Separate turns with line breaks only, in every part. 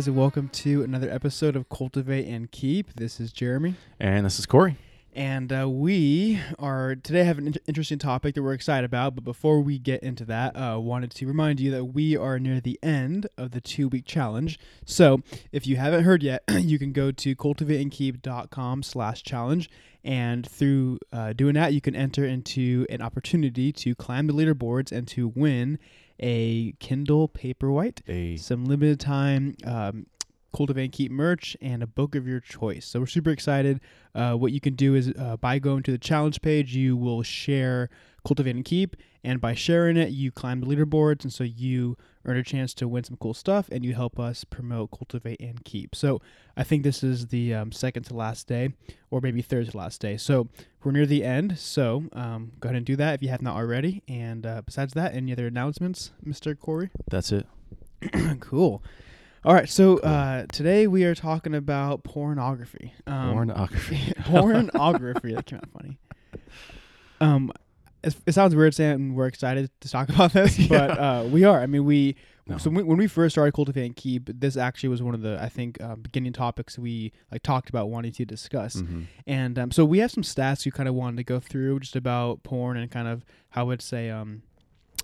guys, and welcome to another episode of Cultivate and Keep. This is Jeremy,
And this is Corey.
and uh, we are today have an in- interesting topic that we're excited about. But before we get into that, uh, wanted to remind you that we are near the end of the two week challenge. So if you haven't heard yet, you can go to cultivateandkeep.com slash challenge. And through uh, doing that, you can enter into an opportunity to climb the leaderboards and to win a Kindle Paperwhite some limited time um, cultivate and keep merch and a book of your choice. So we're super excited. Uh, what you can do is uh, by going to the challenge page you will share cultivate and keep and by sharing it you climb the leaderboards and so you earn a chance to win some cool stuff and you help us promote cultivate and keep so i think this is the um, second to last day or maybe third to last day so we're near the end so um, go ahead and do that if you have not already and uh, besides that any other announcements mr corey
that's it.
cool. All right, so
Cool.
uh, today we are talking about pornography. Um,
Pornography.
pornography. that came out funny. Um, it, sounds weird saying we're excited to talk about this, but uh, we are. I mean, we.
No.
So we, when we first started Cultivate and Keep, this actually was one of the I think uh, beginning topics we like talked about wanting to discuss.
Mhm.
And um, so we have some stats we kind of wanted to go through just about porn and kind of how it's a um,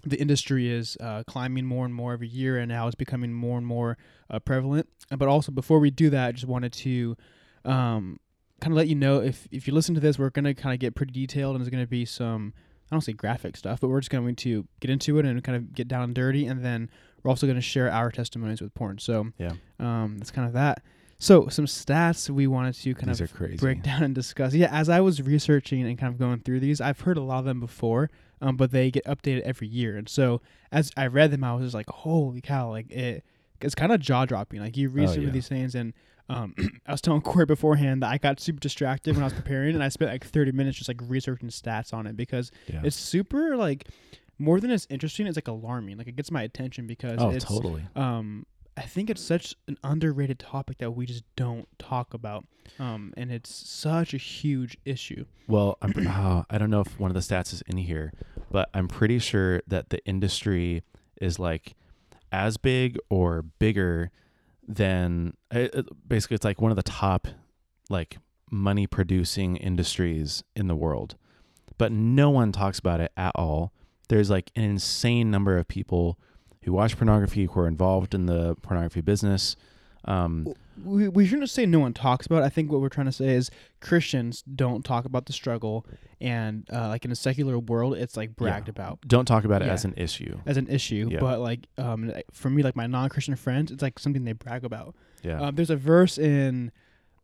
the industry is uh, climbing more and more every year and how it's becoming more and more uh, prevalent. But also before we do that, I just wanted to um, kind of let you know if if you listen to this, we're gonna kind of get pretty detailed and there's gonna be some I don't say graphic stuff, but we're just going to get into it and kind of get down and dirty, and then we're also going to share our testimonies with porn. So
Yeah.
um, that's kind of that. So some stats we wanted to kind
These
of break down and discuss. Yeah, as I was researching and kind of going through these, I've heard a lot of them before, um, but they get updated every year. And so as I read them, I was just like, holy cow! Like it, it's kind of jaw dropping. Like you read
Oh,
some
yeah.
of these things, and um, I was telling Corey beforehand that I got super distracted when I was preparing, and I spent like 30 minutes just like researching stats on it because
Yeah.
it's super like more than it's interesting. It's like alarming. Like it gets my attention because
oh,
it's
totally.
um I think it's such an underrated topic that we just don't talk about. Um and it's such a huge issue.
Well, I'm, uh, I don't know if one of the stats is in here, but I'm pretty sure that the industry is like as big or bigger than it, it- basically it's like one of the top like money producing industries in the world. But no one talks about it at all. There's like an insane number of people who watch pornography who are involved in the pornography business. Um,
We we shouldn't say no one talks about it. I think what we're trying to say is Christians don't talk about the struggle and uh, like in a secular world it's like bragged about
don't talk about it
Yeah.
as an issue.
as an issue,
Yeah.
but like um for me like my non-Christian friends it's like something they brag about.
Yeah.
Um, there's a verse in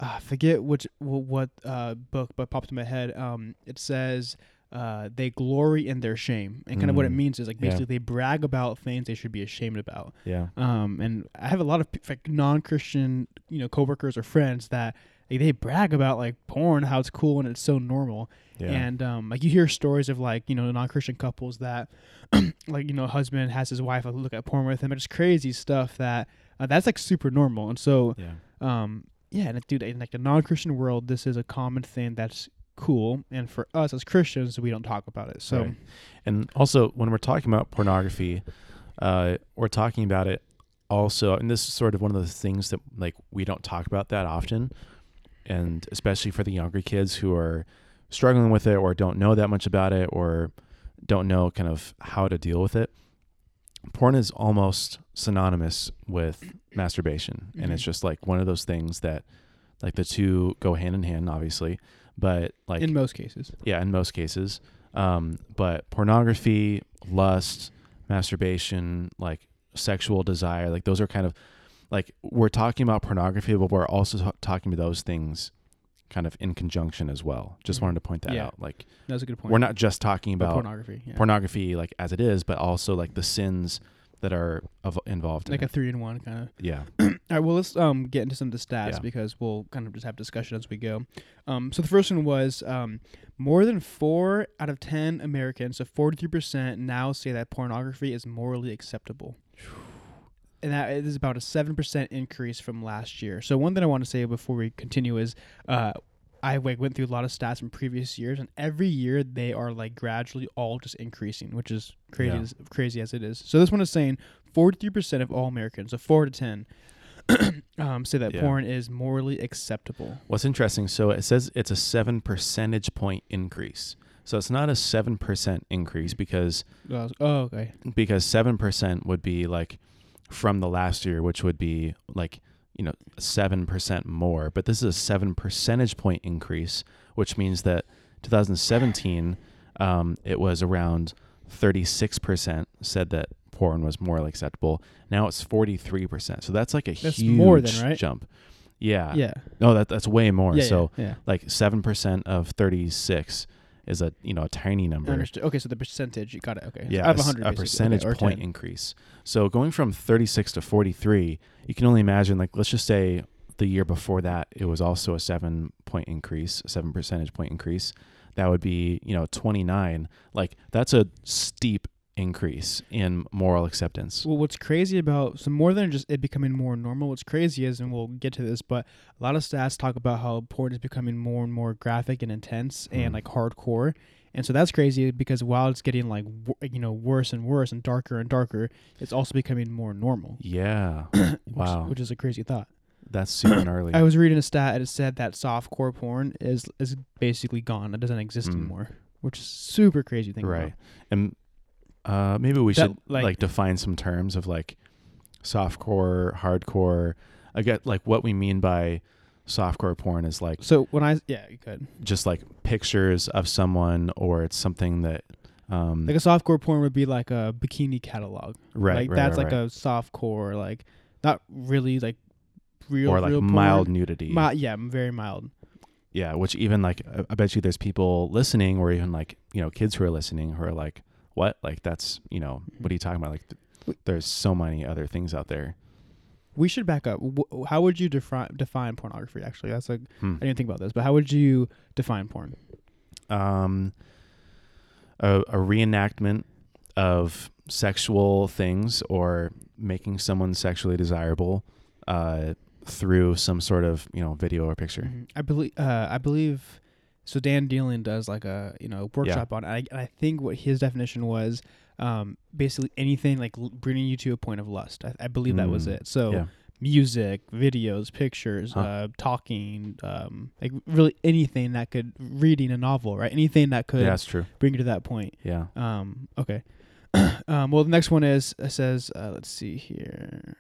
uh, I forget which what uh, book, but popped in my head. Um, it says uh, they glory in their shame, and kind of what it
Mm.
means is like
Yeah.
basically they brag about things they should be ashamed about.
yeah.
Um, and I have a lot of like non-Christian, you know, coworkers or friends that like, they brag about like porn, how it's cool and it's so normal.
Yeah.
And um, like you hear stories of like you know non-Christian couples that like you know husband has his wife like, look at porn with him. It's crazy stuff that uh, that's like super normal. And so
yeah.
um, yeah, and dude, in like the non-Christian world, this is a common thing that's cool. And for us as Christians, we don't talk about it. So
Right. And also, when we're talking about pornography, uh, we're talking about it also, and this is sort of one of the things that like we don't talk about that often, and especially for the younger kids who are struggling with it or don't know that much about it or don't know kind of how to deal with it. Porn is almost synonymous with masturbation, and it's
Mhm.
just like one of those things that, like, the two go hand in hand, obviously, but like
in most cases,
yeah, in most cases. Um, but pornography, lust, masturbation, like sexual desire, like those are kind of like we're talking about pornography, but we're also ta- talking about those things kind of in conjunction as well. Just
Mhm.
wanted to point that
Yeah.
out. Like
that's a good point.
we're not just talking
But
about
pornography. Yeah.
pornography like as it is, but also like the sins that are of, involved
like
in
a
it.
three in one kind of.
yeah.
All right, well, let's um get into some of the stats
Yeah.
because we'll kind of just have discussion as we go. Um, so the first one was um, more than four out of ten Americans, so forty-three percent, now say that pornography is morally acceptable, and that is about a seven percent increase from last year. So one thing I want to say before we continue is, uh, I went through a lot of stats from previous years, and every year they are like gradually all just increasing, which is crazy,
Yeah.
as, crazy as it is. So this one is saying forty-three percent of all Americans, so four to ten, um, say that
Yeah.
porn is morally acceptable.
What's interesting, so it says it's a seven percentage point increase. So it's not a seven percent increase because
Oh, okay.
because seven percent would be like from the last year, which would be like you know seven percent more. But this is a seven percentage point increase, which means that 2017 um, it was around 36 percent said that porn was more acceptable. Now it's 43 percent. So that's like a
That's
huge
more than, right?
jump. Yeah.
Yeah.
No, that that's way more.
yeah.
so
yeah.
like seven percent of 36 is a you know a tiny number.
Understood. Okay, so the percentage you got it. Okay.
Yeah,
out of
a s-
100
a, percentage
okay,
point
10.
increase. So going from 36 to 43, you can only imagine like let's just say the year before that it was also a 7 point increase, 7 percentage point increase. That would be, you know, 29. Like that's a steep increase in moral acceptance.
Well, what's crazy about so more than just it becoming more normal, what's crazy is, and we'll get to this, but a lot of stats talk about how porn is becoming more and more graphic and intense and
Mm.
like hardcore, and so that's crazy because while it's getting like w- you know worse and worse and darker and darker, it's also becoming more normal.
Yeah.
which-
Wow.
which is a crazy thought.
That's super gnarly.
I was reading a stat and it said that softcore porn is is basically gone. It doesn't exist
Mm.
anymore, which is super crazy thing.
right.
about.
And uh maybe we
That,
should
like-
like define some terms of like softcore, hardcore. I get like what we mean by softcore porn is like
So when I yeah, you could
just like pictures of someone or it's something that um
like a softcore porn would be like a bikini catalog.
right,
like
right,
that's
right,
like
right.
a soft core, like not really like real
or like
real porn.
mild nudity.
Mi- yeah, very mild.
yeah, which even like I- I bet you there's people listening or even like, you know, kids who are listening who are like, "What? Like that's, you know, what are you talking about? Like th- there's so many other things out there."
We should back up. Wh- How would you define define pornography? Actually, that's like
Hmm.
I didn't think about this, but how would you define porn?
um, a, a reenactment of sexual things or making someone sexually desirable uh, through some sort of you know video or picture.
Mhm. I believe. Uh, I believe. So Dan Dealin does like a you know workshop on. it. I, and I think what his definition was um, basically anything like l- bringing you to a point of lust. I, I believe that was
Mm,
it. So
yeah.
music, videos, pictures,
Huh.
uh, talking, um, like really anything that could reading a novel, right? Anything that could
Yeah, that's true.
bring you to that point.
Yeah.
Um, okay. um, well, the next one is it says, uh, let's see here.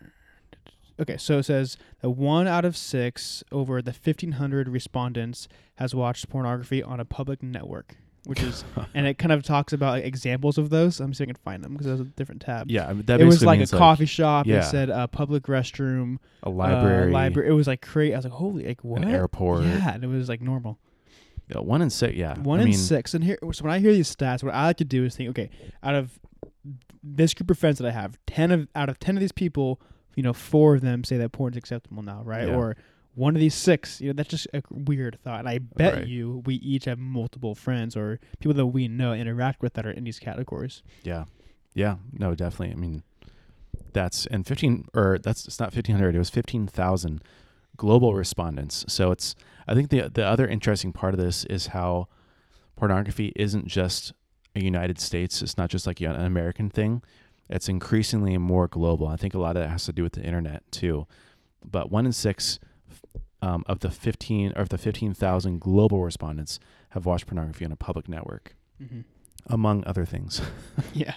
Okay, so it says that one out of six over the 1,500 respondents has watched pornography on a public network, which is, and it kind of talks about like, examples of those. I'm see if I can find them because there's a different tab.
yeah, I mean, that
it was
basically
like a
means,
coffee shop.
yeah.
It said a public restroom,
a uh, library,
library. It was like crazy. I was like, holy, like what?
an airport.
Yeah, and it was like normal.
Yeah, one in six. Yeah,
One
I
in
mean,
six. And here, so when I hear these stats, what I like to do is think, okay, out of this group of friends that I have, ten of out of ten of these people, you know, four of them say that porn's acceptable now, right?
Yeah.
Or one of these six, you know, that's just a weird thought. And I bet
Right.
you we each have multiple friends or people that we know interact with that are in these categories.
Yeah, yeah, no, definitely. I mean, that's and fifteen or that's it's not fifteen hundred. It was fifteen thousand global respondents. So it's I think the the other interesting part of this is how pornography isn't just a United States. It's not just like an American thing. It's increasingly more global. I think a lot of that has to do with the internet too. But one in six um, of the fifteen or of the fifteen thousand global respondents have watched pornography on a public network,
Mm-hmm.
among other things.
yeah.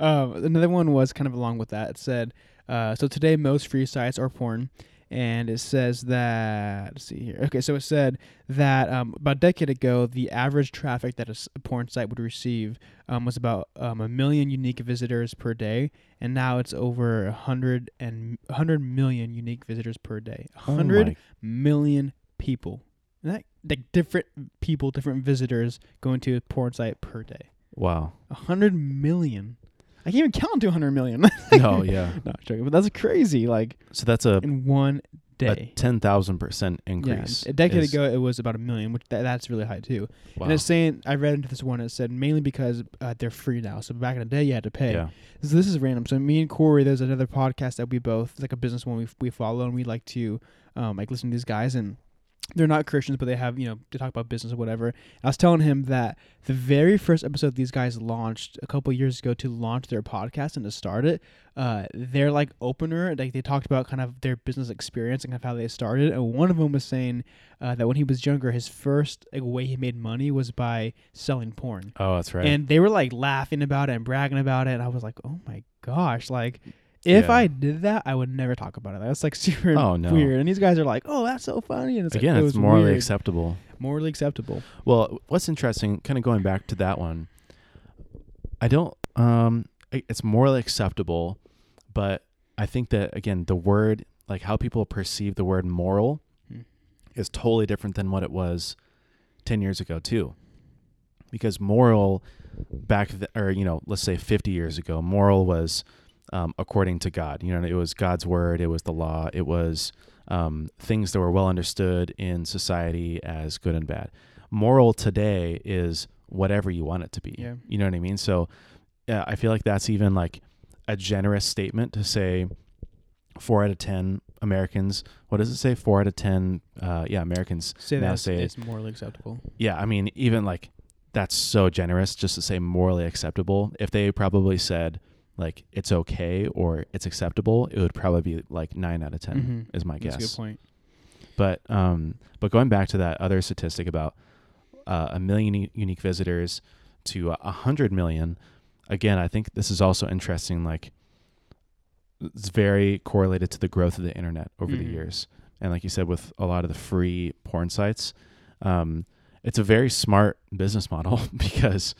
Um, another one was kind of along with that. It said, uh, so today most free sites are porn. And it says that, let's see here. Okay, so it said that um, about a decade ago, the average traffic that a porn site would receive um, was about um, a million unique visitors per day. And now it's over a hundred and a hundred million unique visitors per day.
Oh
hundred
my
million people. And that, like different people, different visitors going to a porn site per day.
Wow.
A hundred million. I can't even count to a hundred million.
No, yeah.
no, I'm joking, but that's crazy. Like
So that's a,
in one
a
day.
ten thousand percent
Yeah,
increase.
a decade ago it was about a million, which tha- that's really high too.
Wow.
And it's saying I read into this one. It said mainly because uh, they're free now. So back in the day, you had to pay.
yeah.
So this is random. So me and Corey, there's another podcast that we both it's like a business one we we follow, and we like to um like listen to these guys and they're not Christians, but they have, you know, they talk about business or whatever. I was telling him that the very first episode these guys launched a couple years ago to launch their podcast and to start it, uh, their like opener, like they talked about kind of their business experience and kind of how they started. And one of them was saying uh, that when he was younger, his first like way he made money was by selling porn.
Oh, that's right.
And they were like laughing about it and bragging about it. And I was like, oh my gosh, like if
Yeah.
I did that, I would never talk about it. That's like super
Oh, no.
weird. And these guys are like, oh, that's so funny. And it's
Again,
like, it
it's morally
weird.
acceptable.
morally acceptable.
Well, what's interesting, kind of going back to that one, I don't. Um, it's morally acceptable, but I think that again, the word, like how people perceive the word moral,
Hmm.
is totally different than what it was ten years ago too. Because moral, back th- or you know, let's say fifty years ago, moral was um, according to God. You know, it was God's word, it was the law, it was um, things that were well understood in society as good and bad. Moral today is whatever you want it to be.
Yeah.
You know what I mean? So yeah, I feel like that's even like a generous statement to say four out of 10 Americans, what does it say? Four out of 10, uh, yeah, Americans
Say
now say,
it's morally acceptable.
yeah, I mean, even like that's so generous just to say morally acceptable. If they probably said like it's okay or it's acceptable, it would probably be like nine out of 10
Mhm.
is my
That's
guess.
a good point.
But um, but going back to that other statistic about uh, a million unique visitors to a hundred million, again, I think this is also interesting. Like, it's very correlated to the growth of the internet over the
Mhm.
years, and like you said, with a lot of the free porn sites, um, it's a very smart business model because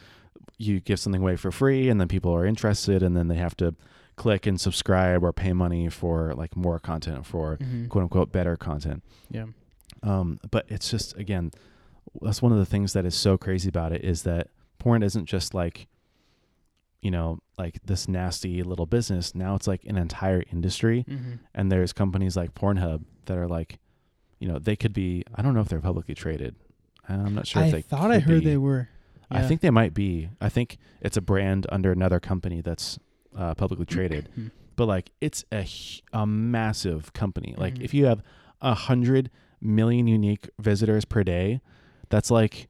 you give something away for free, and then people are interested, and then they have to click and subscribe or pay money for like more content for
Mhm.
quote unquote better content.
Yeah.
Um, but it's just again, that's one of the things that is so crazy about it is that porn isn't just like, you know, like this nasty little business. Now it's like an entire industry,
Mhm.
and there's companies like Pornhub that are like, you know, they could be. I don't know if they're publicly traded. I'm not sure
I
if they.
thought I heard
be.
they were.
I think they might be. I think it's a brand under another company that's uh, publicly traded
Hmm.
but like it's a a massive company. Like
Mhm.
if you have a hundred million unique visitors per day, that's like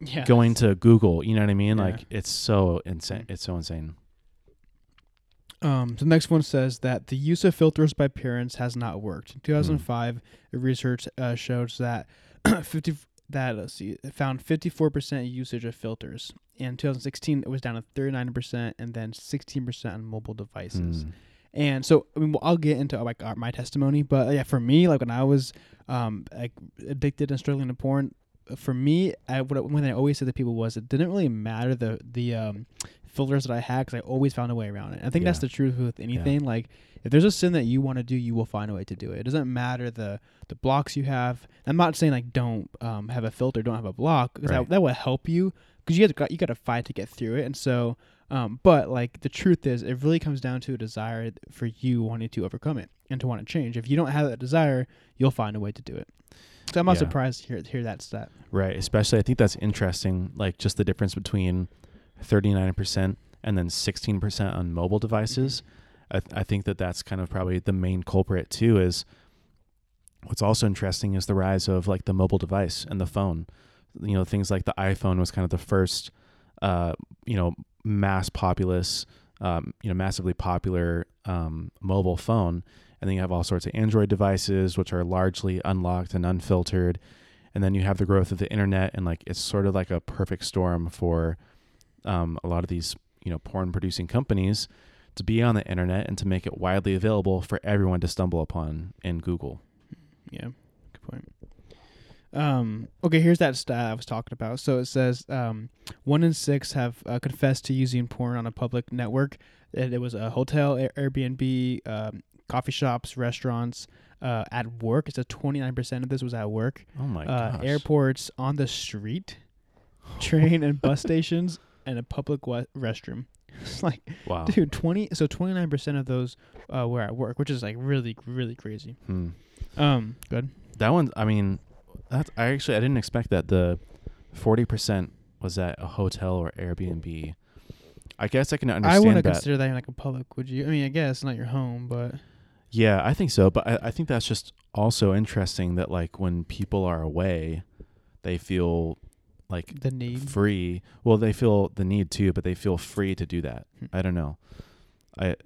yeah.
going to Google. You know what I mean?
Yeah.
Like it's so insane.
Mm.
It's so insane.
Um, the next one says that the use of filters by parents has not worked. In 2005, a research uh, shows that 50 that let's see, it found 54% usage of filters. In 2016, it was down to 39%, and then 16% on mobile devices.
Mm.
And so, I mean, well, I'll get into like our, my testimony, but yeah, for me, like when I was um like addicted and struggling to porn, for me, I what when I always said to people was it didn't really matter the the um filters that I had because I always found a way around it. I think that's the truth with anything. Like if there's a sin that you want to do, you will find a way to do it. It doesn't matter the the blocks you have. I'm not saying like don't um have a filter, don't have a block because
Right.
that, that will help you because you got you got to fight to get through it. And so um, but like the truth is, it really comes down to a desire for you wanting to overcome it and to want to change. If you don't have that desire, you'll find a way to do it. So I'm not
Yeah.
surprised to hear hear that stat.
Right. Especially, I think that's interesting. Like just the difference between thirty nine percent and then sixteen percent on mobile devices. I, th- I think that that's kind of probably the main culprit too. Is what's also interesting is the rise of like the mobile device and the phone. You know, things like the iPhone was kind of the first, uh, you know, mass populous, um, you know, massively popular um, mobile phone. And then you have all sorts of Android devices, which are largely unlocked and unfiltered. And then you have the growth of the internet, and like it's sort of like a perfect storm for um, a lot of these, you know, porn producing companies to be on the internet and to make it widely available for everyone to stumble upon in Google.
Yeah, good point. Um, okay, here's that stat I was talking about. So it says um, one in six have uh, confessed to using porn on a public network. It, it was a hotel, Air- Airbnb, um, coffee shops, restaurants, uh, at work. It says 29% of this was at work.
Oh my
uh,
gosh!
airports, on the street, train and bus stations, and a public restroom. It's like,
Wow.
dude, 20. So 29% of those uh, were at work, which is like really, really crazy.
Hmm.
Um, good.
That one, I mean, that's I actually I didn't expect that the forty percent was at a hotel or Airbnb. I guess I can
I
understand
wouldn't
that.
consider that like a public. Would you? I mean, I guess not your home, but
Yeah, I think so. But I, I think that's just also interesting that like when people are away, they feel like
The need.
free. Well, they feel the need to, but they feel free to do that.
Hmm.
I don't know. I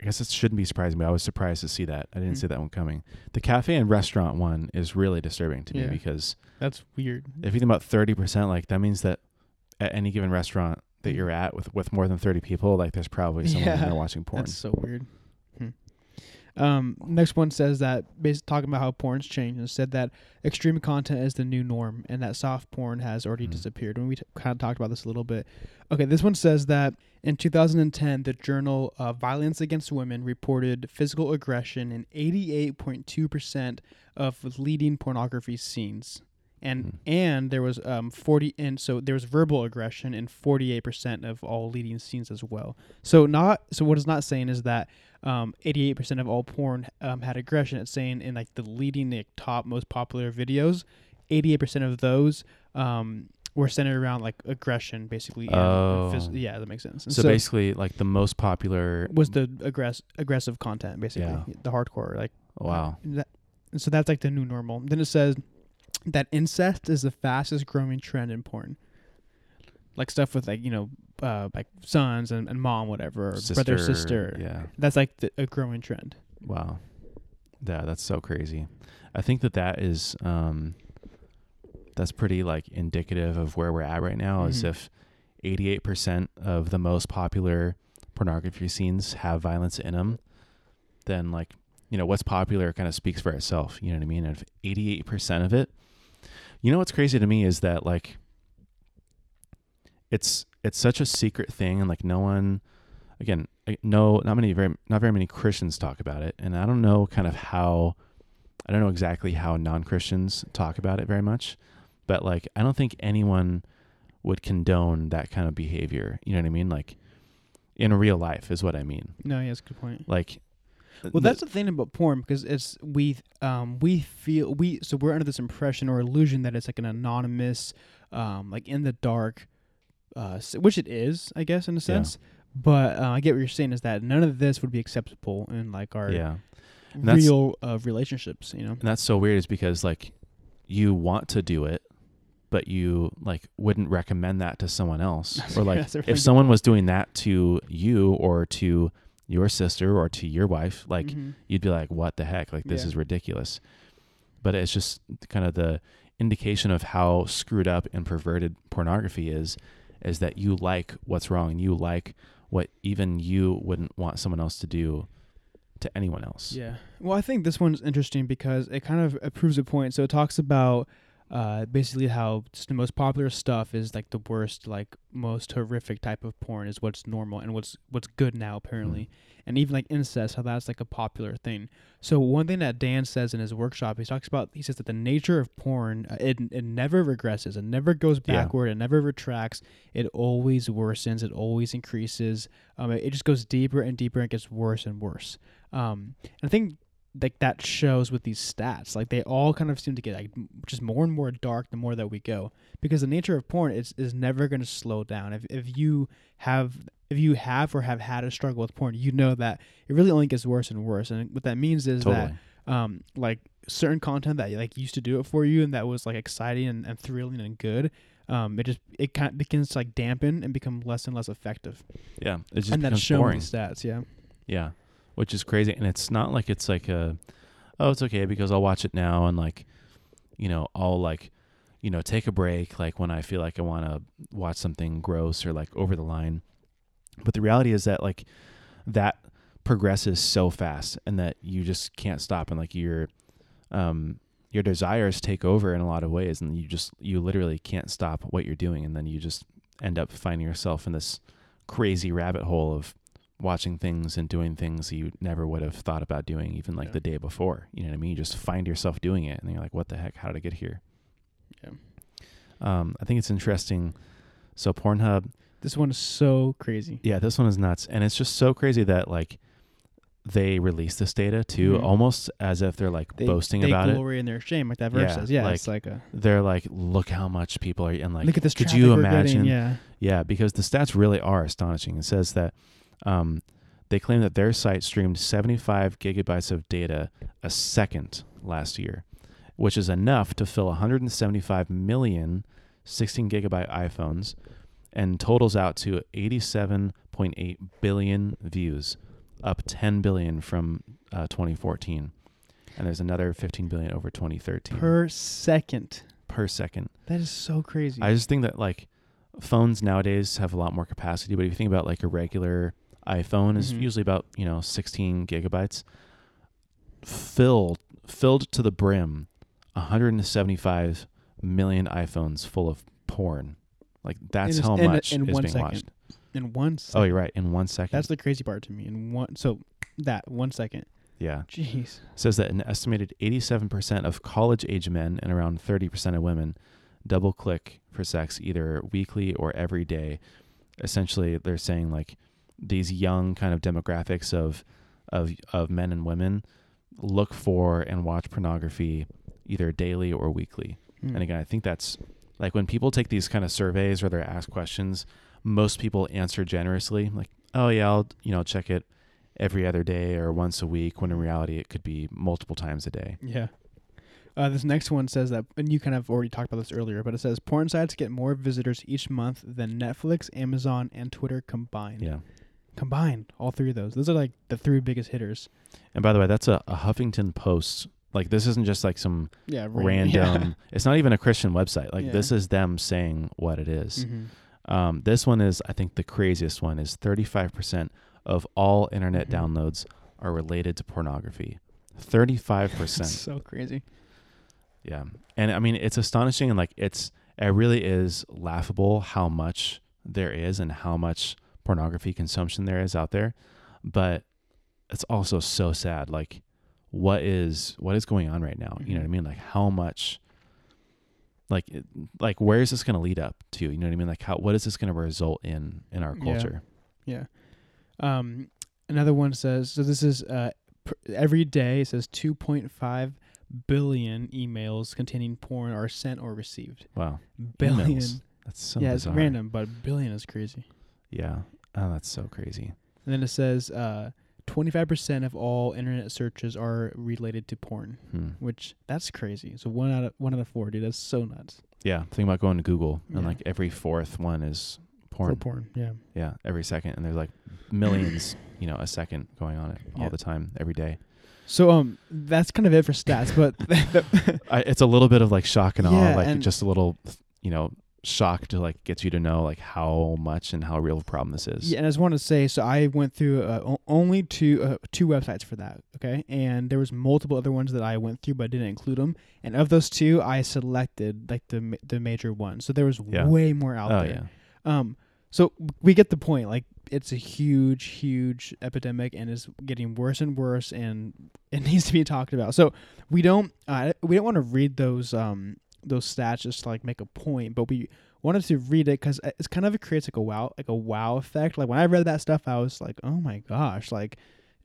I guess it shouldn't be surprising, but I was surprised to see that. I didn't
Hmm.
see that one coming. The cafe and restaurant one is really disturbing to me because
That's weird.
if you think about thirty percent, like that means that at any given restaurant that
Hmm.
you're at with with more than thirty people, like there's probably someone in
Yeah,
there watching porn.
That's so weird. Um, next one says that basically talking about how porn's changed and said that extreme content is the new norm and that soft porn has already
Mhm.
disappeared. When we t- kind of talked about this a little bit. Okay, this one says that in 2010, the journal uh, Violence Against Women reported physical aggression in 88.2% of leading pornography scenes. And
Mhm.
and there was um 40 and so there was verbal aggression in 48% of all leading scenes as well. So not so what it's not saying is that um 88% of all porn um, had aggression. It's saying in like the leading like, top most popular videos, 88% of those um were centered around like aggression basically.
Oh.
phys- yeah, that makes sense. And
so, basically, like the most popular.
was the aggress- aggressive content basically
Yeah.
the hardcore like
wow.
that, and so that's like the new normal. Then it says that incest is the fastest growing trend in porn. Like stuff with like you know uh, like sons and, and mom whatever or brother sister.
Yeah.
That's like the, a growing trend.
Wow. Yeah, that's so crazy. I think that that is um that's pretty like indicative of where we're at right now is
Mhm.
if 88% of the most popular pornography scenes have violence in them, then like, you know, what's popular kind of speaks for itself, you know what I mean? And if 88% of it You know what's crazy to me is that like it's it's such a secret thing and like no one again no not many very not very many christians talk about it. And i don't know kind of how i don't know exactly how non-christians talk about it very much but like i don't think anyone would condone that kind of behavior. You know what i mean? Like in real life is what i mean.
No, yeah, that's a good point.
like
Well, that's the thing about porn because it's we um we feel we so we're under this impression or illusion that it's like an anonymous, um like in the dark, uh which it is I guess in a sense. But uh, I get what you're saying is that none of this would be acceptable in like our
yeah
real uh, relationships. You know.
And that's so weird is because like you want to do it, but you like wouldn't recommend that to someone else. Or like if someone was doing that to you or to your sister or to your wife, like
Mhm.
you'd be like, What the heck? Like this
Yeah.
is ridiculous. But it's just kind of the indication of how screwed up and perverted pornography is, is that you like what's wrong and you like what even you wouldn't want someone else to do to anyone else.
Yeah. Well, I think this one's interesting because it kind of proves a point. So it talks about uh, basically how just the most popular stuff is like the worst, like most horrific type of porn is what's normal and what's what's good now apparently, and even like incest, how that's like a popular thing. So one thing that Dan says in his workshop, he talks about, he says that the nature of porn, uh, it it never regresses, it never goes
Yeah.
backward, it never retracts, it always worsens, it always increases. Um, it, it just goes deeper and deeper and gets worse and worse. Um, and I think like that shows with these stats. Like they all kind of seem to get like just more and more dark the more that we go. Because the nature of porn is is never going to slow down. If if you have if you have or have had a struggle with porn, you know that it really only gets worse and worse. And what that means is
Totally.
that um like certain content that like used to do it for you and that was like exciting and, and thrilling and good. Um, it just it kind of begins to like dampen and become less and less effective,
Yeah. It just
and that's showing
boring.
stats. Yeah,
Yeah, which is crazy, and it's not like it's like a, oh, it's okay because I'll watch it now, and like, you know, I'll like, you know, take a break like when I feel like I want to watch something gross or like over the line. But the reality is that like that progresses so fast, and that you just can't stop, and like your, um, your desires take over in a lot of ways, and you just you literally can't stop what you're doing, and then you just end up finding yourself in this crazy rabbit hole of watching things and doing things you never would have thought about doing even like
Yeah.
the day before you know what i mean you just find yourself doing it and you're like what the heck how did i get here
Yeah.
um i think it's interesting so pornhub
this one is so crazy.
yeah this one is nuts and it's just so crazy that like they release this data too
Mhm.
almost as if they're like
They,
boasting
they
about it
glory in their shame, like that verse
Yeah,
says. Yeah,
like,
it's like a
they're like look how much people are and like
look at this.
could you
we're getting,
imagine
Yeah,
Yeah, because the stats really are astonishing. It says that um, They claim that their site streamed 75 gigabytes of data a second last year, which is enough to fill 175 million 16 gigabyte iPhones and totals out to 87.8 billion views, up 10 billion from uh, 2014. And there's another 15 billion over 2013
Per second.
per second.
That is so crazy.
I just think that like phones nowadays have a lot more capacity, but if you think about like a regular iPhone is
Mhm.
usually about, you know, 16 gigabytes filled filled to the brim 175 million iPhones full of porn. Like that's how
in
much
in
is
one
being
second.
watched.
in one second.
Oh, you're right. In one second.
That's the crazy part to me. In one, so that one second.
yeah.
Jeez.
says that an estimated 87% of college age men and around 30% of women double click for sex either weekly or every day. Essentially, they're saying like these young kind of demographics of of of men and women look for and watch pornography either daily or weekly.
Hmm.
And again, I think that's like when people take these kind of surveys or they're asked questions, most people answer generously, like, "Oh yeah, I'll you know check it every other day or once a week." When in reality, it could be multiple times a day.
Yeah. Uh, this next one says that, and you kind of already talked about this earlier, but it says porn sites get more visitors each month than Netflix, Amazon, and Twitter combined.
Yeah.
Combined, all three of those. Those are like the three biggest hitters.
And by the way, that's a, a Huffington Post. Like this isn't just like some
Yeah.
random. It's not even a Christian website. Like
Yeah.
this is them saying what it is.
hmm
Um, this one is, I think, the craziest one is 35% of all internet
Mhm.
downloads are related to pornography. 35%.
so crazy.
Yeah. And I mean, it's astonishing and like it's, it really is laughable how much there is and how much pornography consumption there is out there. But it's also so sad. Like, what is, what is going on right now? You know what I
Mhm.
mean? Like, how much, like, like, where is this going to lead up to? You know what I mean? Like, how, what is this going to result in, in our culture?
Yeah. Um, another one says so. This is uh, pr- every day. It says 2.5 billion emails containing porn are sent or received.
Wow.
Billion.
Emails. That's so
yeah,
bizarre.
it's random, but billion is crazy.
Yeah. Oh, that's so crazy.
And then it says uh, 25% of all internet searches are related to porn,
Hmm.
which that's crazy. So one out of one out of four, dude. That's so nuts.
Yeah. Think about going to Google and
Yeah.
like every fourth one is
For
porn.
porn, yeah.
Yeah. Every second. And there's like millions, you know, a second going on it all
Yeah.
the time, every day.
So um, that's kind of it for stats. But
I, it's a little bit of like shock and awe,
Yeah,
like
and-
just a little, you know, shock to like gets you to know like how much and how real of a problem this is.
Yeah, and I just want to say, so I went through uh, only two uh, two websites for that. Okay, and there was multiple other ones that I went through, but I didn't include them. And of those two, I selected like the the major ones. So there was
Yeah.
way more out
Oh
there.
yeah.
Um, so we get the point. Like it's a huge, huge epidemic, and is getting worse and worse, and it needs to be talked about. So we don't uh, we don't want to read those um those stats just to like make a point, but we wanted to read it because it's kind of it creates like a wow like a wow effect. Like when I read that stuff, I was like, oh my gosh, like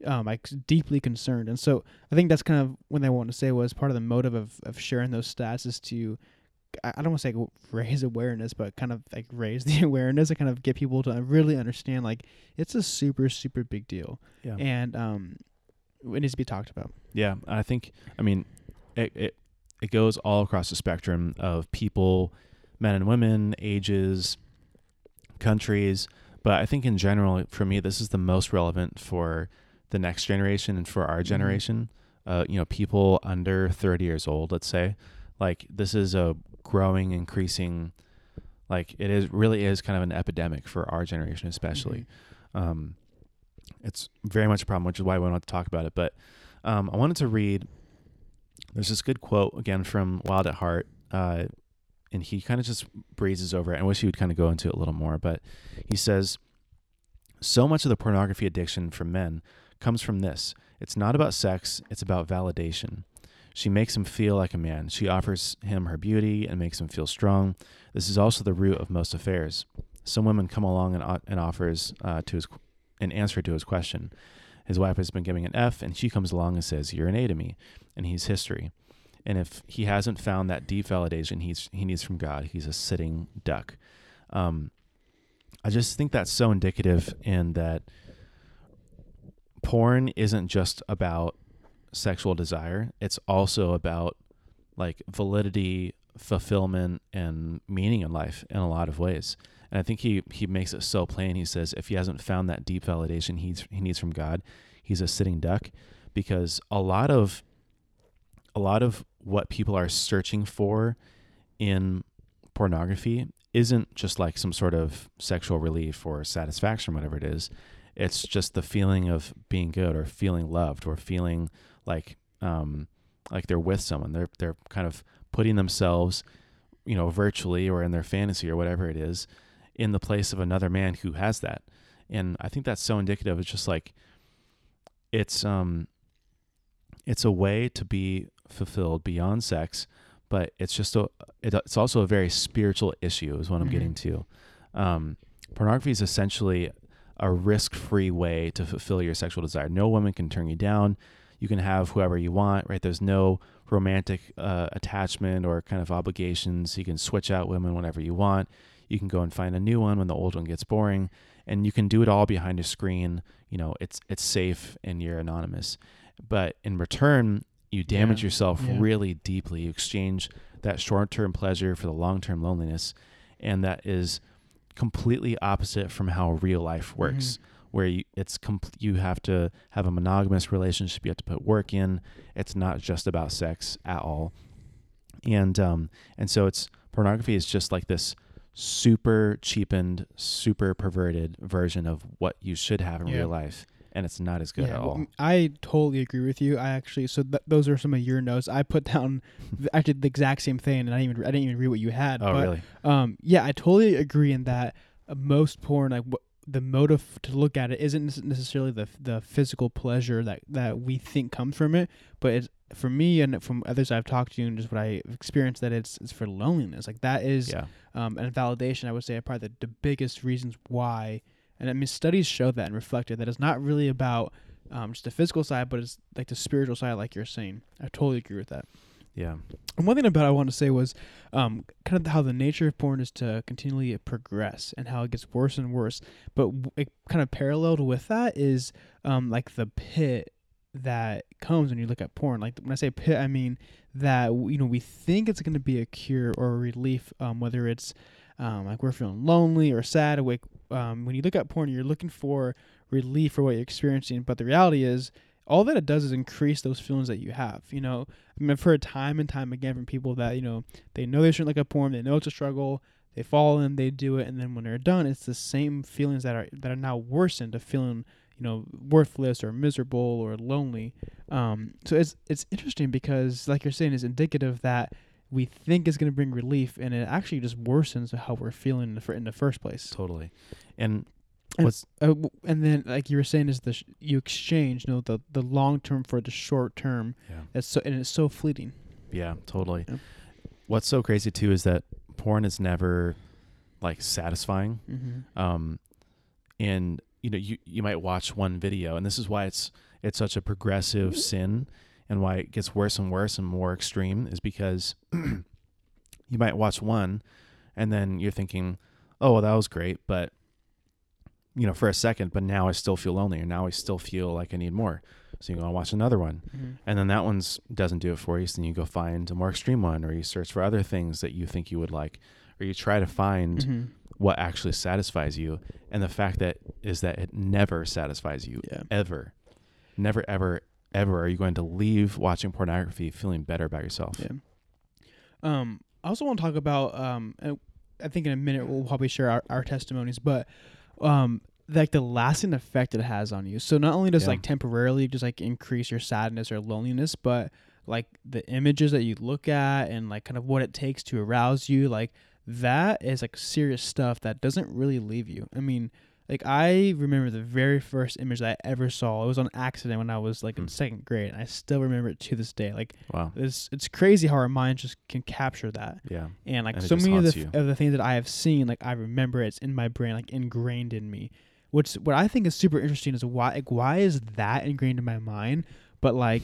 um like deeply concerned. And so I think that's kind of what I wanted to say was part of the motive of of sharing those stats is to I I don't want to say like, raise awareness, but kind of like raise the awareness and kind of get people to really understand like it's a super super big deal
Yeah.
and um it needs to be talked about.
Yeah, I think I mean it, it it goes all across the spectrum of people, men and women, ages, countries, but I think in general for me this is the most relevant for the next generation and for our
Mhm.
generation. Uh, you know, people under 30 years old, let's say. Like this is a growing increasing like it is really is kind of an epidemic for our generation especially. Um, it's very much a problem, which is why we want to talk about it. But um, I wanted to read. There's this good quote again from Wild at Heart, uh, and he kind of just breezes over it. I wish he would kind of go into it a little more, but he says, "So much of the pornography addiction for men comes from this. It's not about sex; it's about validation." She makes him feel like a man. She offers him her beauty and makes him feel strong. This is also the root of most affairs. Some women come along and, and offers uh, to his an answer to his question. His wife has been giving an F, and she comes along and says, "You're an A to me," and he's history. And if he hasn't found that deep validation he's he needs from God, he's a sitting duck. Um, I just think that's so indicative in that porn isn't just about sexual desire. It's also about like validity, fulfillment, and meaning in life in a lot of ways. And I think he he makes it so plain. He says if he hasn't found that deep validation he's he needs from God, he's a sitting duck, because a lot of a lot of what people are searching for in pornography isn't just like some sort of sexual relief or satisfaction, whatever it is. It's just the feeling of being good or feeling loved or feeling like um, like they're with someone. They're they're kind of putting themselves, you know, virtually or in their fantasy or whatever it is, in the place of another man who has that. And I think that's so indicative. It's just like it's um it's a way to be fulfilled beyond sex, but it's just a it, it's also a very spiritual issue is what I'm
Mhm.
getting to. Um, pornography is essentially a risk-free way to fulfill your sexual desire. No woman can turn you down. You can have whoever you want, right? There's no romantic uh, attachment or kind of obligations. You can switch out women whenever you want. You can go and find a new one when the old one gets boring, and you can do it all behind a screen. You know, it's it's safe and you're anonymous. But in return, you damage
Yeah,
yourself
yeah.
really deeply. You exchange that short-term pleasure for the long-term loneliness, and that is completely opposite from how real life works where you it's compl- you have to have a monogamous relationship you have to put work in it's not just about sex at all and um and so it's pornography is just like this super cheapened super perverted version of what you should have in
Yeah.
real life and it's not as good
yeah,
at all
I totally agree with you. I actually, so th- those are some of your notes. I put down th- actually the exact same thing, and I didn't even I didn't even read what you had.
oh
but,
really
Um, yeah, I totally agree in that uh, most porn, like wh- the motive to look at it, isn't necessarily the the physical pleasure that that we think comes from it, but it's for me and from others I've talked to and just what I've experienced that it's it's for loneliness. Like that is
yeah
um, and validation, I would say, are probably the, the biggest reasons why. And I mean, studies show that and reflected that it's not really about um, just the physical side, but it's like the spiritual side, like you're saying. I totally agree with that.
yeah
And one thing about I want to say was um, kind of how the nature of porn is to continually progress and how it gets worse and worse. But w- it kind of paralleled with that is um, like the pit that comes when you look at porn. Like when I say pit, I mean that you know we think it's going to be a cure or a relief, um, whether it's um, like we're feeling lonely or sad. Like um, when you look at porn, you're looking for relief for what you're experiencing. But the reality is, all that it does is increase those feelings that you have. You know, I mean, I've heard time and time again from people that you know they know they shouldn't look at porn, they know it's a struggle, they fall in, they do it, and then when they're done, it's the same feelings that are that are now worsened of feeling you know worthless or miserable or lonely. Um, so it's it's interesting because, like you're saying, it's indicative that we think is going to bring relief, and it actually just worsens how we're feeling in the, fir- in the first place.
totally and
And-
what's
Uh, w- and then, like you were saying, is the sh- you exchange, you know, the the long term for the short term.
yeah
It's so and it's so fleeting.
Yeah, totally.
Yeah.
What's so crazy too is that porn is never like satisfying.
Mm-hmm.
Um, and you know, you you might watch one video, and this is why it's it's such a progressive sin, and why it gets worse and worse and more extreme is because you might watch one, and then you're thinking, oh, well, that was great, but you know, for a second, but now I still feel lonely, or now I still feel like I need more. So you go and watch another one,
Mm-hmm.
and then that one's doesn't do it for you. So then you go find a more extreme one, or you search for other things that you think you would like, or you try to find
Mm-hmm.
what actually satisfies you. And the fact that is that it never satisfies you
Yeah.
ever, never ever ever are you going to leave watching pornography feeling better about yourself.
Yeah. Um, I also want to talk about um, and I think in a minute we'll probably share our, our testimonies, but um, like the lasting effect it has on you. So not only does
Yeah.
like temporarily just like increase your sadness or loneliness, but like the images that you look at and like kind of what it takes to arouse you, like that is like serious stuff that doesn't really leave you. I mean, like I remember the very first image that I ever saw. It was on accident when I was like in
Hmm.
second grade, and I still remember it to this day. Like
Wow.
it's it's crazy how our minds just can capture that,
Yeah.
and like
And
so many of the of the things that I have seen, like I remember it's in my brain, like ingrained in me. Which what I think is super interesting is why like why is that ingrained in my mind? But like,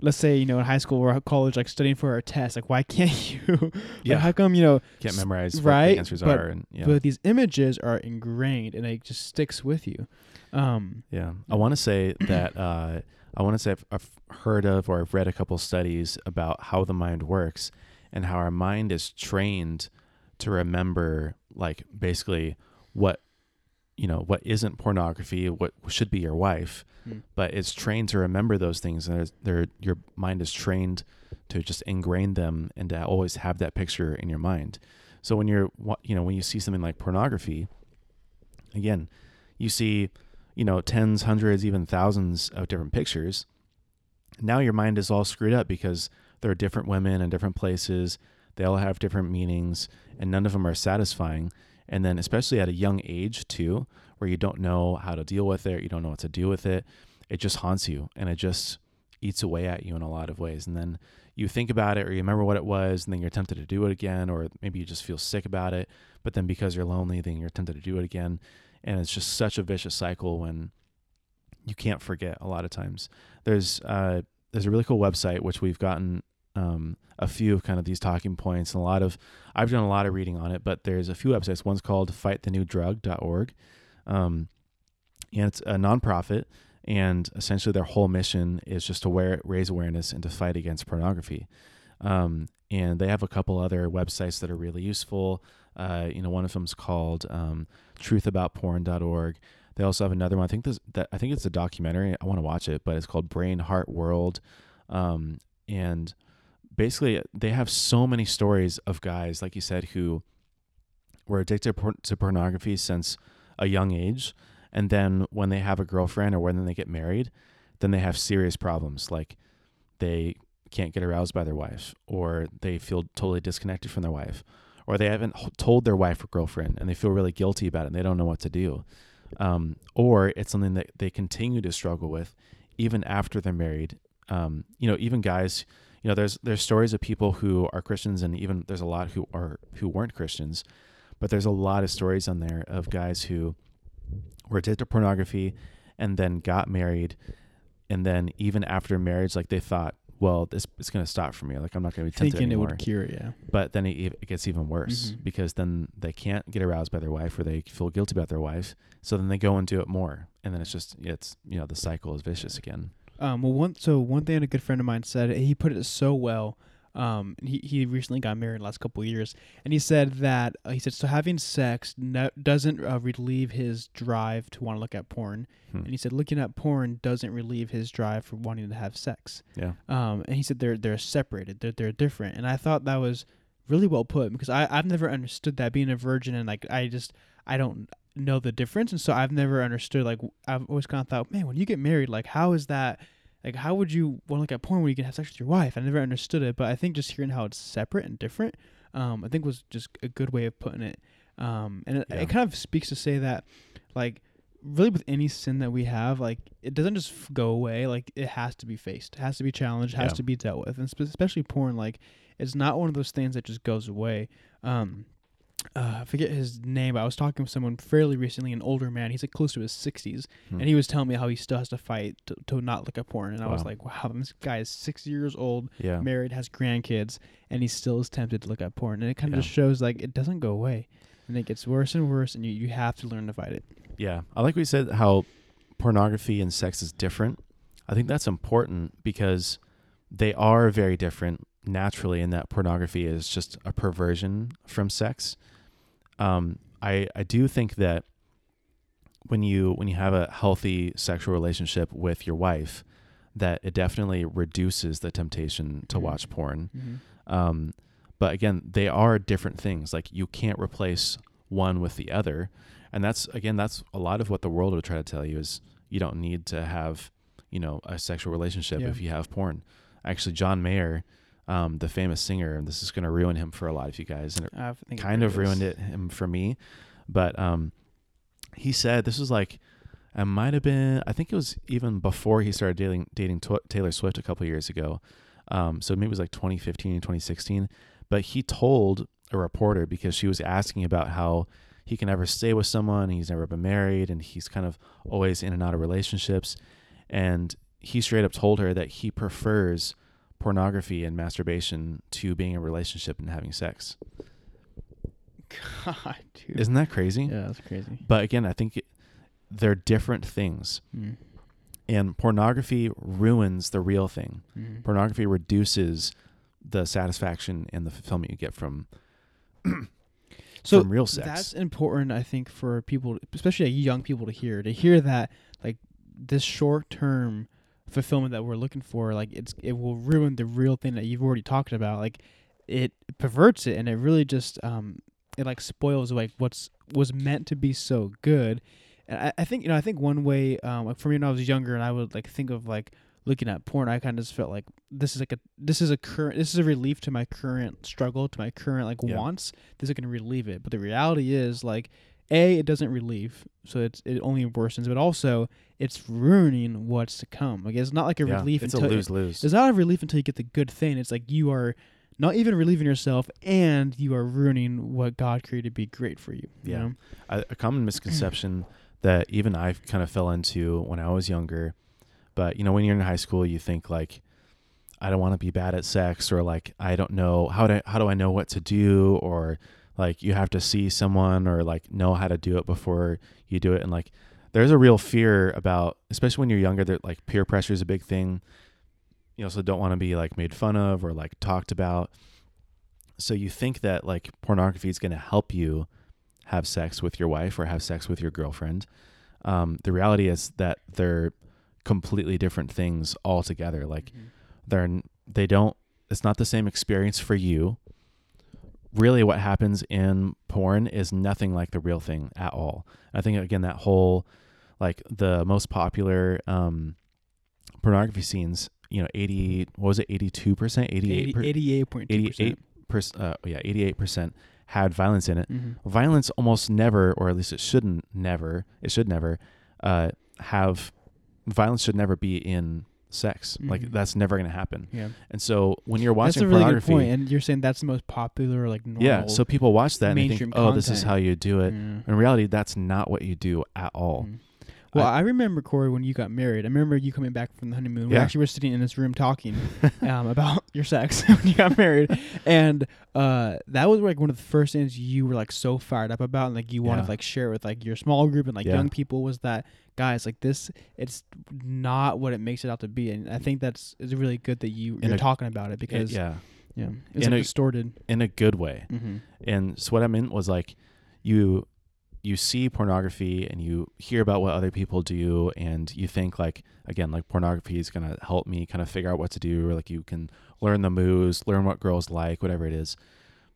let's say you know in high school or college, like studying for a test, like why can't you? like,
Yeah.
how come you know?
Can't memorize what
right,
the answers
but-
are and yeah.
But these images are ingrained and it just sticks with you. Um,
Yeah, I want to say that uh, I want to say I've, I've heard of or I've read a couple studies about how the mind works and how our mind is trained to remember, like basically what you know what isn't pornography, what should be your wife,
Hmm.
but it's trained to remember those things, and there your mind is trained to just ingrain them and to always have that picture in your mind. So when you're you know when you see something like pornography, again, you see you know, tens, hundreds, even thousands of different pictures. Now your mind is all screwed up because there are different women in different places. They all have different meanings, and none of them are satisfying. And then, especially at a young age, too, where you don't know how to deal with it, you don't know what to do with it, it just haunts you and it just eats away at you in a lot of ways. And then you think about it or you remember what it was, and then you're tempted to do it again, or maybe you just feel sick about it. But then because you're lonely, then you're tempted to do it again and it's just such a vicious cycle when you can't forget a lot of times there's uh there's a really cool website which we've gotten um a few of kind of these talking points and a lot of i've done a lot of reading on it but there's a few websites one's called fightthenewdrug.org um and it's a nonprofit and essentially their whole mission is just to wear, raise awareness and to fight against pornography um, and they have a couple other websites that are really useful uh, you know one of them's called um, truthaboutporn.org. They also have another one. I think this that I think it's a documentary. I want to watch it, but it's called Brain Heart World. Um, and basically, they have so many stories of guys, like you said, who were addicted to pornography since a young age, and then when they have a girlfriend or when they get married, then they have serious problems, like they can't get aroused by their wife, or they feel totally disconnected from their wife, or they haven't told their wife or girlfriend and they feel really guilty about it and they don't know what to do. Um, or it's something that they continue to struggle with even after they're married. Um, you know, even guys, you know, there's there's stories of people who are Christians and even there's a lot who are who weren't Christians, but there's a lot of stories on there of guys who were addicted to pornography and then got married and then even after marriage like they thought well this it's going to stop for me. Like i'm not going to be tempted
thinking it
anymore.
would cure, yeah.
but then it, it gets even worse
Mhm.
because then they can't get aroused by their wife or they feel guilty about their wife. So then they go and do it more. And then it's just it's you know the cycle is vicious again
Um, well, one so one thing a good friend of mine said, he put it so well. Um, he he recently got married last couple of years, and he said that uh, he said so having sex no, doesn't uh, relieve his drive to want to look at porn,
Hmm.
and he said looking at porn doesn't relieve his drive for wanting to have sex.
yeah
Um, and he said they're they're separated, they're they're different, and I thought that was really well put because I I've never understood that being a virgin and like I just I don't know the difference, and so I've never understood like I've always kind of thought, man, when you get married, like how is that? Like how would you want to look at porn when you can have sex with your wife? I never understood it, but I think just hearing how it's separate and different, um, I think was just a good way of putting it. Um, and it,
Yeah.
it kind of speaks to say that, like, really with any sin that we have, like it doesn't just f- go away. Like it has to be faced, it has to be challenged, has
Yeah.
to be dealt with, and spe- especially porn. Like it's not one of those things that just goes away. Um, uh, I forget his name. But I was talking with someone fairly recently, an older man. He's like close to his sixties,
Hmm.
and he was telling me how he still has to fight to, to not look at porn. And I was like, wow, this guy is six years old,
yeah
married, has grandkids, and he still is tempted to look at porn. And it kind of
Yeah.
just shows like it doesn't go away, and it gets worse and worse, and you, you have to learn to fight it.
Yeah, I like what you said how pornography and sex is different. I think that's important because they are very different naturally in that pornography is just a perversion from sex. Um, I I do think that when you when you have a healthy sexual relationship with your wife, that it definitely reduces the temptation to
Mhm.
watch porn.
Mm-hmm.
Um, but again, they are different things. Like you can't replace one with the other. And that's again, that's a lot of what the world will try to tell you is you don't need to have, you know, a sexual relationship
Yeah.
if you have porn. Actually, John Mayer, um, the famous singer, and this is going to ruin him for a lot of you guys, and it
I
kind of ruined it him for me. But um, he said this was like it might have been I think it was even before he started dating dating Taylor Swift a couple years ago. Um, so maybe it was like 2015 and 2016. But he told a reporter because she was asking about how he can never stay with someone, he's never been married, and he's kind of always in and out of relationships. And he straight up told her that he prefers pornography and masturbation to being in a relationship and having sex.
God, dude.
Isn't that crazy?
yeah, that's crazy.
But again, I think it, they're different things.
Mm.
And pornography ruins the real thing.
Mm.
Pornography reduces the satisfaction and the fulfillment you get from
So
from real sex.
That's important, I think, for people, especially young people, to hear. To hear that, like this short-term fulfillment that we're looking for, like it's it will ruin the real thing that you've already talked about. Like it perverts it, and it really just um it like spoils like what's was meant to be so good. And I, I think you know I think one way um like for me when I was younger and I would like think of like looking at porn, I kind of just felt like this is like a this is a current this is a relief to my current struggle to my current like
Yeah.
wants. This is gonna relieve it, but the reality is like a it doesn't relieve, so it's it only worsens. But also it's ruining what's to come. Like it's not like a
yeah,
relief
it's a
until
lose lose.
it's not a relief until you get the good thing. It's like you are not even relieving yourself, and you are ruining what God created to be great for you. you
Yeah.
know?
a, a common misconception that even I kind of fell into when I was younger. But you know, when you're in high school, you think like, I don't want to be bad at sex, or like I don't know how to how do I know what to do, or like you have to see someone or like know how to do it before you do it, and like there's a real fear about, especially when you're younger, that like peer pressure is a big thing. You also don't want to be like made fun of or like talked about. So you think that like pornography is going to help you have sex with your wife or have sex with your girlfriend. Um, the reality is that they're completely different things altogether. Like they're they don't. It's not the same experience for you. Really, what happens in porn is nothing like the real thing at all. I think again that whole like the most popular um, pornography scenes. You know, eighty what was it? Eighty two percent, eighty eight,
88.2%.
eighty eight percent. Uh, yeah, eighty eight percent had violence in it
Mm-hmm.
violence almost never or at least it shouldn't never it should never uh, have violence should never be in sex like
Mhm.
that's never going to happen
Yeah,
and so when you're
that's
watching
a really good
pornography
point. And you're saying that's the most popular, like normal.
yeah so people watch that and they think oh this is how you do it
Yeah.
in reality that's not what you do at all
Mm. Well, I, remember Corey when you got married. I remember you coming back from the honeymoon. We actually were sitting in this room talking um, about your sex when you got married, and uh, that was like one of the first things you were like so fired up about, and like you wanted
Yeah.
to like share with like your small group and like
Yeah.
young people. Was that guys like this? It's not what it makes it out to be, and I think that's it's really good that you
In
you're
a-
talking about it
It-
because yeah,
yeah
it's
In
like
a-
distorted.
in a good way
Mm-hmm.
and so what i meant was like you you see pornography and you hear about what other people do and you think like again like pornography is going to help me kind of figure out what to do or like you can learn the moves learn what girls like whatever it is.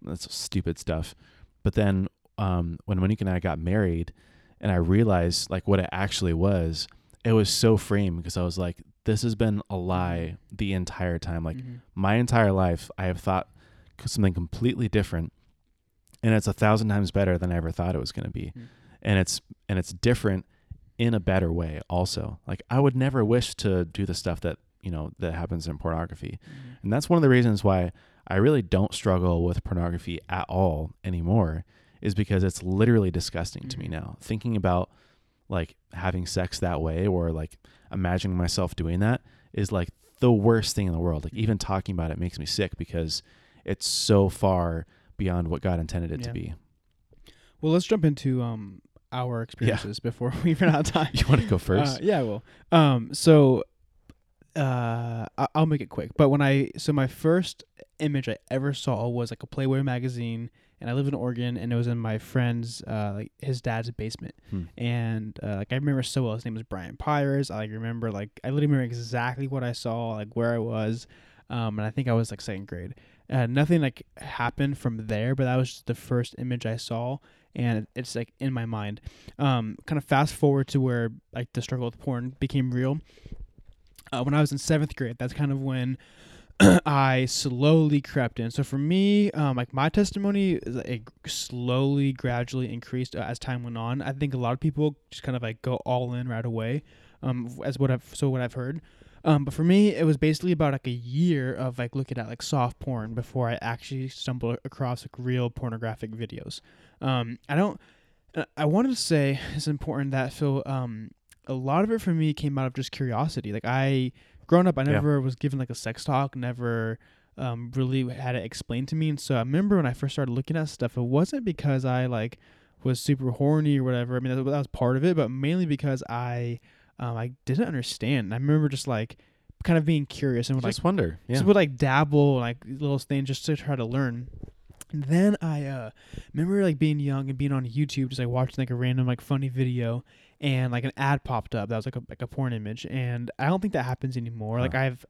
That's stupid stuff. But then um when monique and i got married and i realized like what it actually was it was so freeing because i was like this has been a lie the entire time. Like
Mm-hmm.
my entire life I have thought something completely different and it's a thousand times better than I ever thought it was going to be.
Mm.
And it's and it's different in a better way also. Like I would never wish to do the stuff that, you know, that happens in pornography.
Mm-hmm.
And that's one of the reasons why I really don't struggle with pornography at all anymore is because it's literally disgusting to me
Mhm.
now. Thinking about like having sex that way or like imagining myself doing that is like the worst thing in the world. Like even talking about it makes me sick because it's so far beyond what God intended it
Yeah.
to be.
Well, let's jump into um our experiences before we run out of time.
You want to go first?
Uh, yeah, I will. Um, so uh, I- I'll make it quick. But when I so my first image I ever saw was like a Playboy magazine, and I live in Oregon, and it was in my friend's uh like his dad's basement,
Hmm.
and uh, like I remember so well. His name was Brian Pyres. I like remember like I literally remember exactly what I saw, like where I was, um, and I think I was like second grade. Uh, nothing like happened from there, but that was just the first image I saw, and it's like in my mind. Um, kind of fast forward to where like the struggle with porn became real. Uh, when I was in seventh grade, that's kind of when I slowly crept in. So for me, um, like my testimony, is it slowly, gradually increased uh, as time went on. I think a lot of people just kind of like go all in right away, um, as what I've so what I've heard. Um, but for me, it was basically about like a year of like looking at like soft porn before I actually stumbled across like real pornographic videos. Um, I don't. uh, I wanted to say it's important that Phil. Um, a lot of it for me came out of just curiosity. Like I, growing up, I
Yeah.
never was given like a sex talk. Never, um, really had it explained to me. And so I remember when I first started looking at stuff, it wasn't because I like was super horny or whatever. I mean, that, that was part of it, but mainly because I um, I didn't understand. I remember just like kind of being curious and would
Just
like
wonder. Yeah.
just would like dabble like little things just to try to learn. And then I uh remember like being young and being on YouTube, just like watching like a random like funny video, and like an ad popped up that was like a like a porn image, and I don't think that happens anymore. Like I've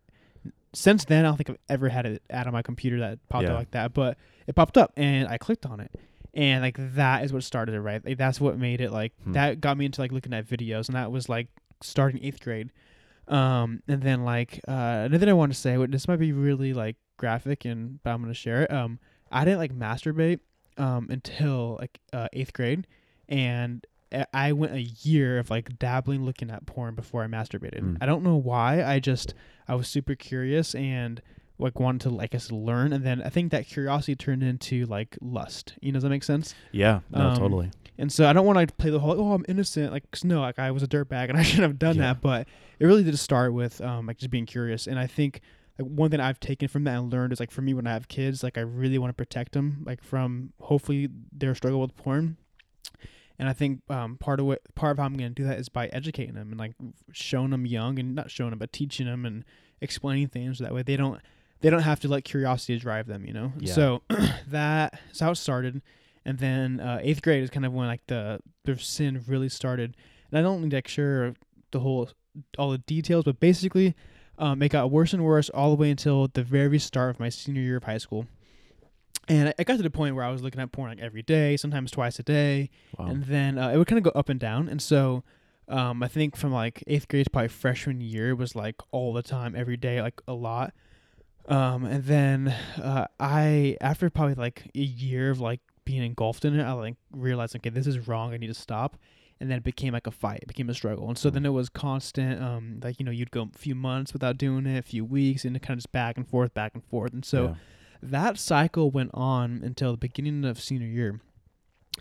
since then I don't think I've ever had an ad on my computer that popped
Yeah.
up like that, but it popped up and I clicked on it. And like that is what started it, right? Like that's what made it like
Hmm.
that got me into like looking at videos, and that was like starting eighth grade. Um, and then like uh, another thing I want to say, this might be really like graphic, and but I'm gonna share it. Um, I didn't like masturbate um until like uh, eighth grade, and I- went a year of like dabbling, looking at porn before I masturbated.
Mm.
I don't know why. I just I was super curious and like wanted to like I guess learn, and then I think that curiosity turned into like lust. You know, does that make sense?
yeah. No,
um,
totally.
And so I don't want to play the whole, oh, I'm innocent. Like, 'cause no, like I was a dirtbag and I shouldn't have done
Yeah.
that. But it really did start with um, like just being curious. And I think like one thing I've taken from that and learned is like for me when I have kids, like I really want to protect them like from hopefully their struggle with porn. And I think um, part of what part of how I'm going to do that is by educating them and like showing them young and not showing them but teaching them and explaining things that way they don't they don't have to let curiosity drive them, you know.
Yeah.
So that's how it started and then uh, eighth grade is kind of when like the the sin really started. And I don't need to like share the whole all the details, but basically, um, it got worse and worse all the way until the very start of my senior year of high school. And I- I got to the point where I was looking at porn like every day, sometimes twice a day,
Wow.
and then uh, it would kind of go up and down. And so, um, I think from like eighth grade to probably freshman year was like all the time, every day, like a lot. Um, and then uh, I after probably like a year of like being engulfed in it, I like realized okay, this is wrong. I need to stop. And then it became like a fight. It became a struggle. And so then it was constant. Um, like you know, you'd go a few months without doing it, a few weeks, and it kind of just back and forth, back and forth. And so
Yeah.
that cycle went on until the beginning of senior year.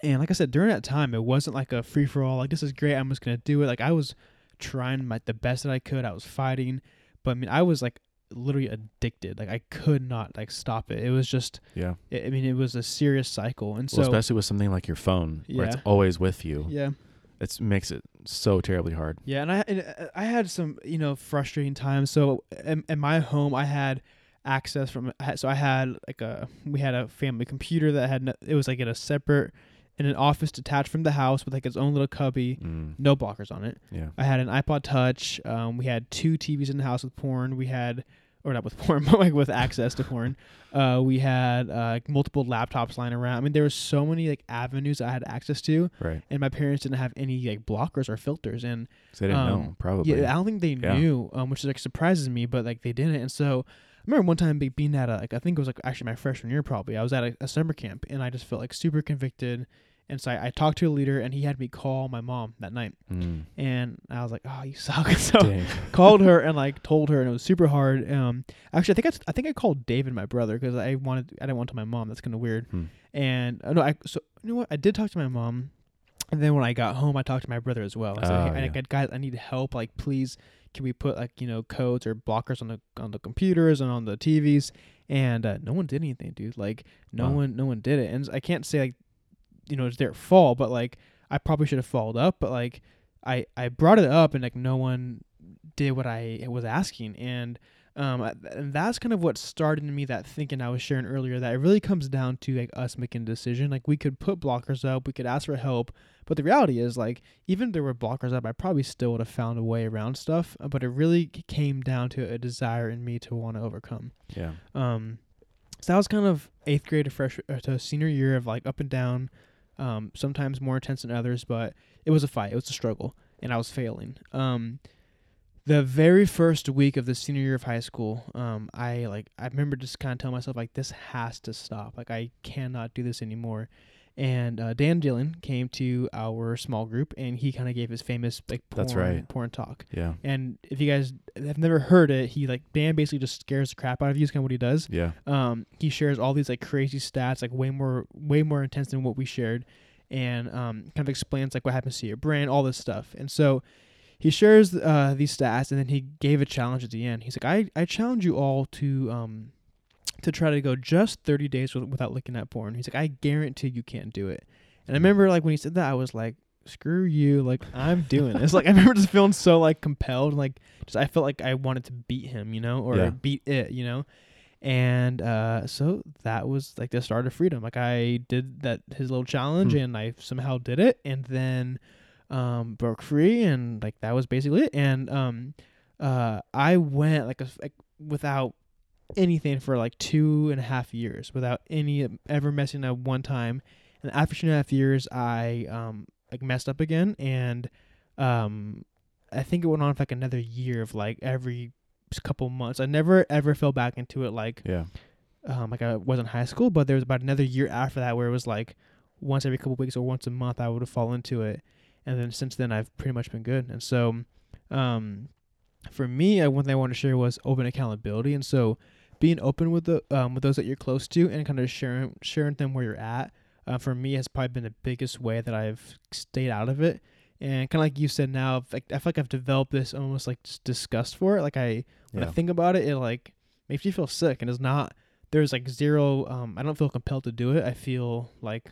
And like I said, during that time, it wasn't like a free for all. Like this is great. I'm just gonna do it. Like I was trying my the best that I could. I was fighting, but I mean, I was like literally addicted. Like I could not like stop it. It was just.
yeah.
I I mean, it was a serious cycle. And so
especially with something like your phone, where it's always with you.
yeah,
It makes it so terribly hard.
yeah. And I and uh, I had some you know frustrating times. So in, in my home, I had access from so I had like a we had a family computer that had no, it was like in a separate in an office detached from the house with like its own little cubby,
Mm.
no blockers on it.
Yeah.
I had an iPod Touch. Um, we had two TVs in the house with porn. We had, or not with porn, but like with access to porn. Uh, we had uh, multiple laptops lying around. I mean, there were so many like avenues I had access to,
Right.
and my parents didn't have any like blockers or filters. And
'Cause they didn't
Um,
know. Probably.
yeah, I don't think they
Yeah.
knew, um, which like surprises me, but like they didn't. And so remember one time being at a like I think it was like actually my freshman year probably. I was at a, a summer camp and I just felt like super convicted. And so I, I talked to a leader and he had me call my mom that night.
Mm.
And I was like, "Oh, you suck." so
Dang.
called her and like told her, and it was super hard. Um, actually, I think I, I think I called David, my brother, because I wanted I didn't want to tell my mom. That's kind of weird.
Hmm.
And uh, no, I so you know what? I did talk to my mom, and then when I got home, I talked to my brother as well. I said,
Oh,
hey, I-
yeah.
guys, I need help. Like, please, can we put like you know codes or blockers on the on the computers and on the TVs? And uh, no one did anything, dude. Like, no
Wow.
one no one did it. And I can't say like, you know, it's their fault, but like I probably should have followed up. But like, I I brought it up and like no one did what I was asking, and um, and that's kind of what started in me that thinking I was sharing earlier. That it really comes down to like us making a decision. Like we could put blockers up, we could ask for help, but the reality is like even if there were blockers up, I probably still would have found a way around stuff. uh, But it really came down to a desire in me to want to overcome.
Yeah.
Um, so that was kind of eighth grade to fresh uh, to senior year of like up and down. Um, sometimes more intense than others, but it was a fight. It was a struggle, and I was failing. Um, the very first week of the senior year of high school, um, I like I remember just kind of telling myself like this has to stop. Like I cannot do this anymore. And uh, Dan Dillon came to our small group, and he kind of gave his famous like porn,
That's right.
porn talk.
Yeah.
And if you guys have never heard it, he like Dan basically just scares the crap out of you. Is kind of what he does.
Yeah.
Um, he shares all these like crazy stats, like way more, way more intense than what we shared, and um, kind of explains like what happens to your brain, all this stuff. And so he shares uh, these stats, and then he gave a challenge at the end. He's like, I, I challenge you all to um, to try to go just 30 days without looking at porn. He's like, I guarantee you can't do it. And I remember like when he said that, I was like, "Screw you!" Like I'm doing this. like I remember just feeling so like compelled. Like just I felt like I wanted to beat him, you know, or
Yeah.
beat it, you know. And uh, so that was like the start of freedom. Like I did that his little challenge,
Hmm.
and I somehow did it, and then um, broke free, and like that was basically it. And um, uh, I went like a, like without anything for like two and a half years, without any ever messing up one time. And after two and a half years, I um like messed up again, and um, I think it went on for like another year of like every couple months. I never ever fell back into it like
Yeah.
um like I was in high school, but there was about another year after that where it was like once every couple weeks or once a month I would have fallen into it, and then since then I've pretty much been good. And so, um, for me, uh, one thing I wanted to share was open accountability, and so being open with the um with those that you're close to and kind of sharing sharing them where you're at. Uh, for me, has probably been the biggest way that I've stayed out of it. And kind of like you said, now like, I feel like I've developed this almost like disgust for it. Like I when
Yeah.
I think about it, it like makes you feel sick, and it's not. There's like zero. Um, I don't feel compelled to do it. I feel like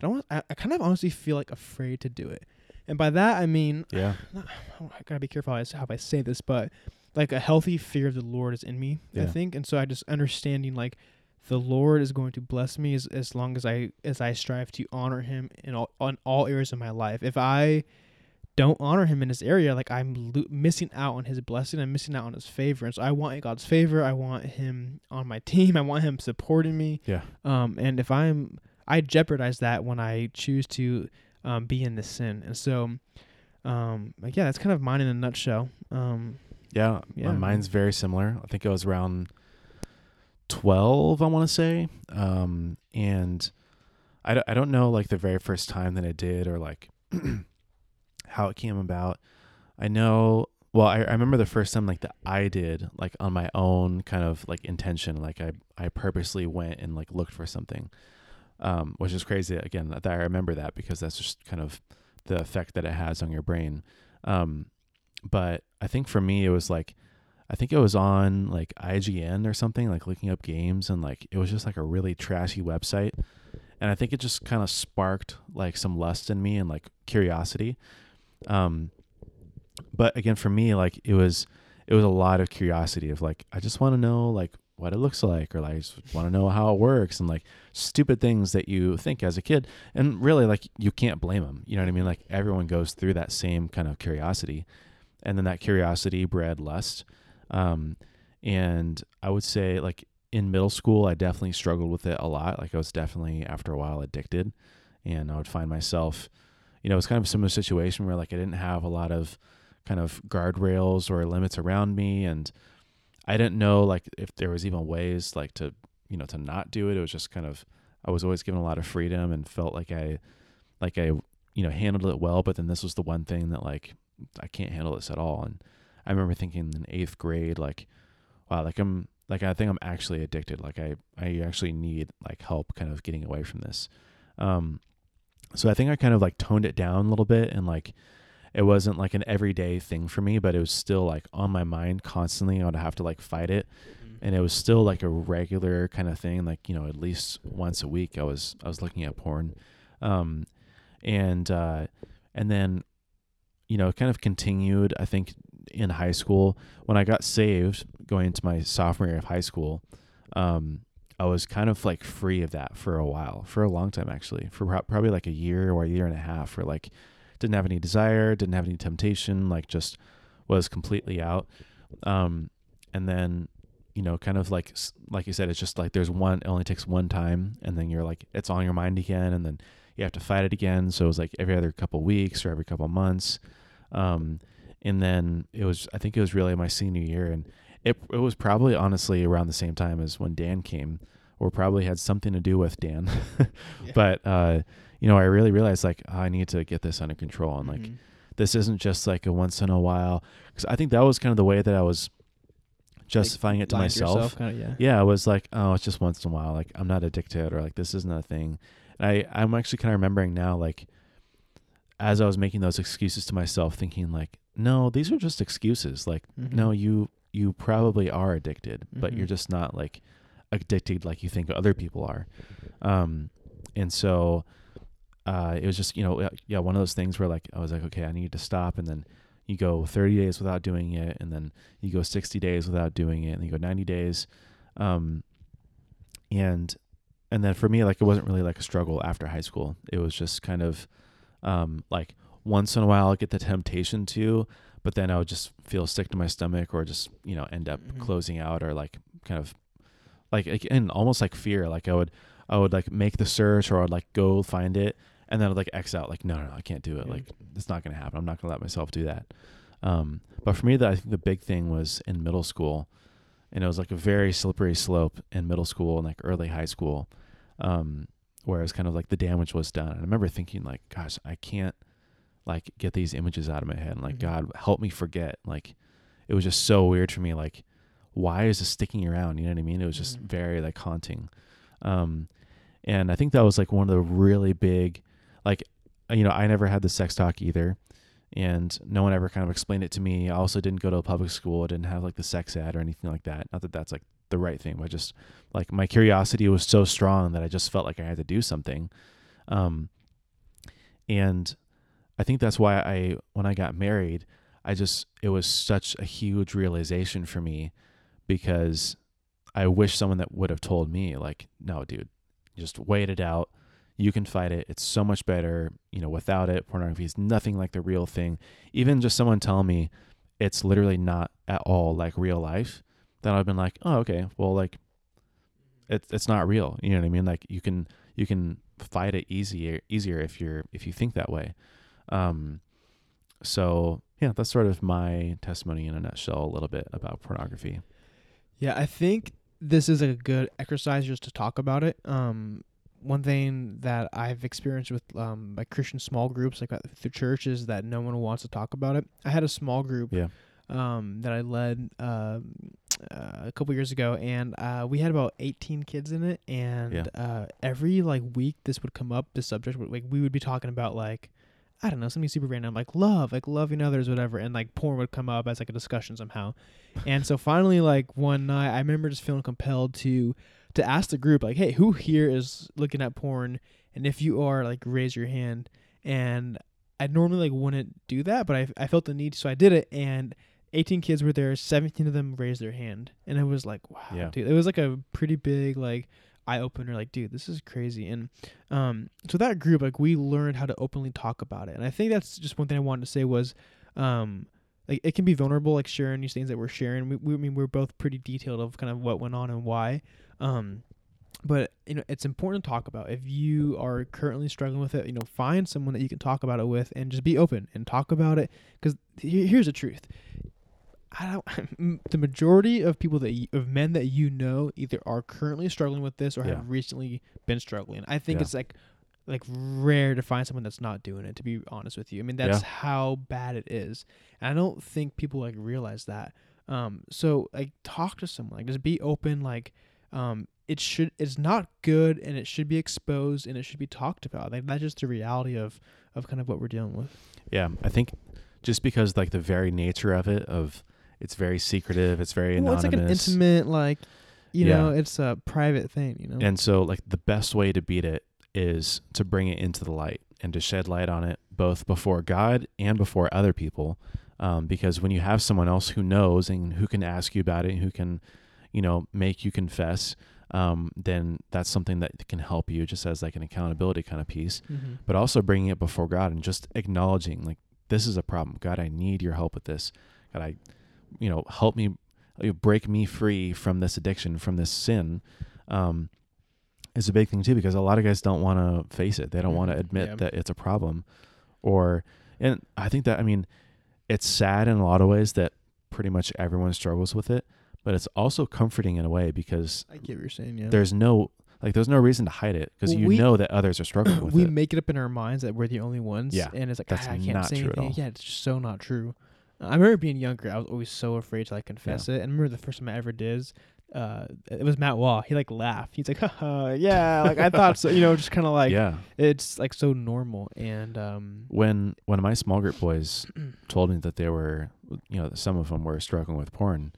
I don't. I, I kind of honestly feel like afraid to do it, and by that I mean
Yeah.
I gotta be careful how I, s- how I say this, but like a healthy fear of the Lord is in me. I think, and so I just understanding like the Lord is going to bless me as as long as I as I strive to honor Him in all on all areas of my life. If I don't honor Him in this area, like I'm lo- missing out on His blessing. I'm missing out on His favor, and so I want God's favor. I want Him on my team. I want Him supporting me.
Yeah.
Um, and if I'm, I jeopardize that when I choose to um, be in this sin, and so. Um, like, yeah, that's kind of mine in a nutshell. Um,
Yeah,
Yeah.
mine's very similar. I think it was around twelve. I want to say, um, and I don't, I don't know like the very first time that I did or like how it came about. I know. Well, I, I remember the first time like that I did like on my own kind of like intention. Like I I purposely went and like looked for something, um, which is crazy. Again, that I remember that because that's just kind of the effect that it has on your brain. Um, but I think for me it was like I think it was on like IGN or something like looking up games and like it was just like a really trashy website and I think it just kind of sparked like some lust in me and like curiosity um but again for me like it was it was a lot of curiosity of like I just want to know like what it looks like or like want to know how it works and like stupid things that you think as a kid and really like you can't blame them you know what I mean? Like everyone goes through that same kind of curiosity and then that curiosity bred lust um and I would say like in middle school I definitely struggled with it a lot like I was definitely after a while addicted and I would find myself you know it's kind of a similar situation where like I didn't have a lot of kind of guardrails or limits around me and I didn't know like if there was even ways like to you know to not do it. It was just kind of I was always given a lot of freedom and felt like I like I you know handled it well. But then this was the one thing that like I can't handle this at all. And I remember thinking in 8th grade like wow like I'm like I think I'm actually addicted. Like I I actually need like help kind of getting away from this. Um so I think I kind of like toned it down a little bit and like it wasn't like an everyday thing for me but it was still like on my mind constantly I would have to like fight it. And it was still like a regular kind of thing like you know at least once a week I was I was looking at porn. Um and uh and then you know it kind of continued I think in high school. When I got saved going into my sophomore year of high school um I was kind of like free of that for a while for a long time actually for pro- probably like a year or a year and a half where like didn't have any desire didn't have any temptation like just was completely out. Um and then you know kind of like like you said it's just like there's one it only takes one time and then you're like it's on your mind again and then you have to fight it again. So it was like every other couple weeks or every couple months. Um and then it was i think it was really my senior year and it, it was probably honestly around the same time as when dan came or probably had something to do with dan.
Yeah.
but uh you know i really realized like oh, i need to get this under control and like
Mhm.
this isn't just like a once in a while because i think that was kind of the way that i was justifying it to myself
yourself, kinda, yeah.
yeah, I was like, oh, it's just once in a while. Like I'm not addicted or like this isn't a thing. And I I'm actually kind of remembering now, like as I was making those excuses to myself, thinking like, no, these are just excuses. Like,
Mhm.
no, you you probably are addicted, but you're
Mhm.
just not like addicted like you think other people are. Um, and so uh, it was just you know uh, yeah one of those things where like I was like okay I need to stop and then you go 30 days without doing it and then you go 60 days without doing it and you go 90 days um, and and then for me like it wasn't really like a struggle after high school it was just kind of um, like once in a while I get the temptation to but then I would just feel sick to my stomach or just you know end up
Mhm.
closing out or like kind of like like- and almost like fear like I would I would like make the search or I'd like go find it and then I'd like X out like no no, no I can't do it.
Yeah.
like it's not gonna happen. I'm not gonna let myself do that. Um, but for me the, I think the big thing was in middle school and it was like a very slippery slope in middle school and like early high school um, where it was kind of like the damage was done. And I remember thinking like gosh I can't like get these images out of my head. And like
Mhm.
God help me forget. Like it was just so weird for me like why is this sticking around? You know what I mean? It was just
Mhm.
very like haunting. Um, and I think that was like one of the really big like you know I never had the sex talk either and no one ever kind of explained it to me. I also didn't go to a public school. I didn't have like the sex ed or anything like that. Not that that's like the right thing, but just like my curiosity was so strong that I just felt like I had to do something. Um, and I think that's why I, when I got married, I just, it was such a huge realization for me because I wish someone that would have told me, like, no, dude, just wait it out. You can fight it. It's so much better, you know, without it. Pornography is nothing like the real thing. Even just someone telling me it's literally not at all like real life, then I've been like, oh, okay, well, like, it's it's not real. You know what I mean? Like you can you can fight it easier easier if you're if you think that way. Um, so yeah, that's sort of my testimony in a nutshell, a little bit about pornography.
Yeah, I think this is a good exercise just to talk about it. Um, one thing that I've experienced with um, like Christian small groups, like the church, is that no one wants to talk about it. I had a small group
Yeah.
um, that I led um, uh, a couple years ago, and uh, we had about 18 kids in it. And
Yeah.
uh, every like week, this would come up. This subject, would, like we would be talking about like I don't know something super random, like love, like loving others, whatever, and like porn would come up as like a discussion somehow. And so finally, like one night, I remember just feeling compelled to to ask the group, like, "Hey, who here is looking at porn? And if you are, like, raise your hand." And I normally like wouldn't do that, but I I felt the need, so I did it. And 18 kids were there. 17 of them raised their hand, and it was like, wow,
Yeah.
dude, it was like a pretty big like eye opener. Like, dude, this is crazy. And um, so that group, like, we learned how to openly talk about it. And I think that's just one thing I wanted to say was, um, like it can be vulnerable, like sharing these things that we're sharing. We, we I mean, we're both pretty detailed of kind of what went on and why. Um, but you know, it's important to talk about. If you are currently struggling with it, you know, find someone that you can talk about it with, and just be open and talk about it. Because here's the truth. I don't. The majority of people that you, of men that you know either are currently struggling with this or
Yeah.
have recently been struggling. I think
Yeah.
it's like like rare to find someone that's not doing it to be honest with you. I mean that's how bad it is. And I don't think people like realize that. Um so like talk to someone. Like just be open like um it should it's not good and it should be exposed and it should be talked about. Like that's just the reality of of kind of what we're dealing with.
Yeah, I think just because like the very nature of it, of it's very secretive, it's very
Well, it's
anonymous,
like an intimate like you
Yeah.
know, it's a private thing, you know.
and so like the best way to beat it is to bring it into the light and to shed light on it both before God and before other people. Um, because when you have someone else who knows and who can ask you about it, and who can, you know, make you confess, um, then that's something that can help you just as like an accountability kind of piece.
Mhm.
but also bringing it before God and just acknowledging like this is a problem. God, I need your help with this. God, I, you know, help me, break me free from this addiction, from this sin. Um, is a big thing too because a lot of guys don't want to face it. They don't want to admit
Yeah.
that it's a problem, or and I think that I mean, it's sad in a lot of ways that pretty much everyone struggles with it, but it's also comforting in a way because
I get what you're saying, yeah.
there's no like there's no reason to hide it because
Well,
you
we-
know that others are struggling with
we
it.
We make it up in our minds that we're the only ones.
Yeah,
and it's like
that's
"Ah, I can't
not
say
true at
anything.
all.
Yeah, it's just so not true. I remember being younger. I was always so afraid to like confess it. And I remember the first time I ever did. Uh, it was Matt Wall. He like laughed. He's like, Haha, yeah, like I thought so. You know, just kind of like
yeah.
it's like so normal. And um,
when when my small group boys told me that they were you know some of them were struggling with porn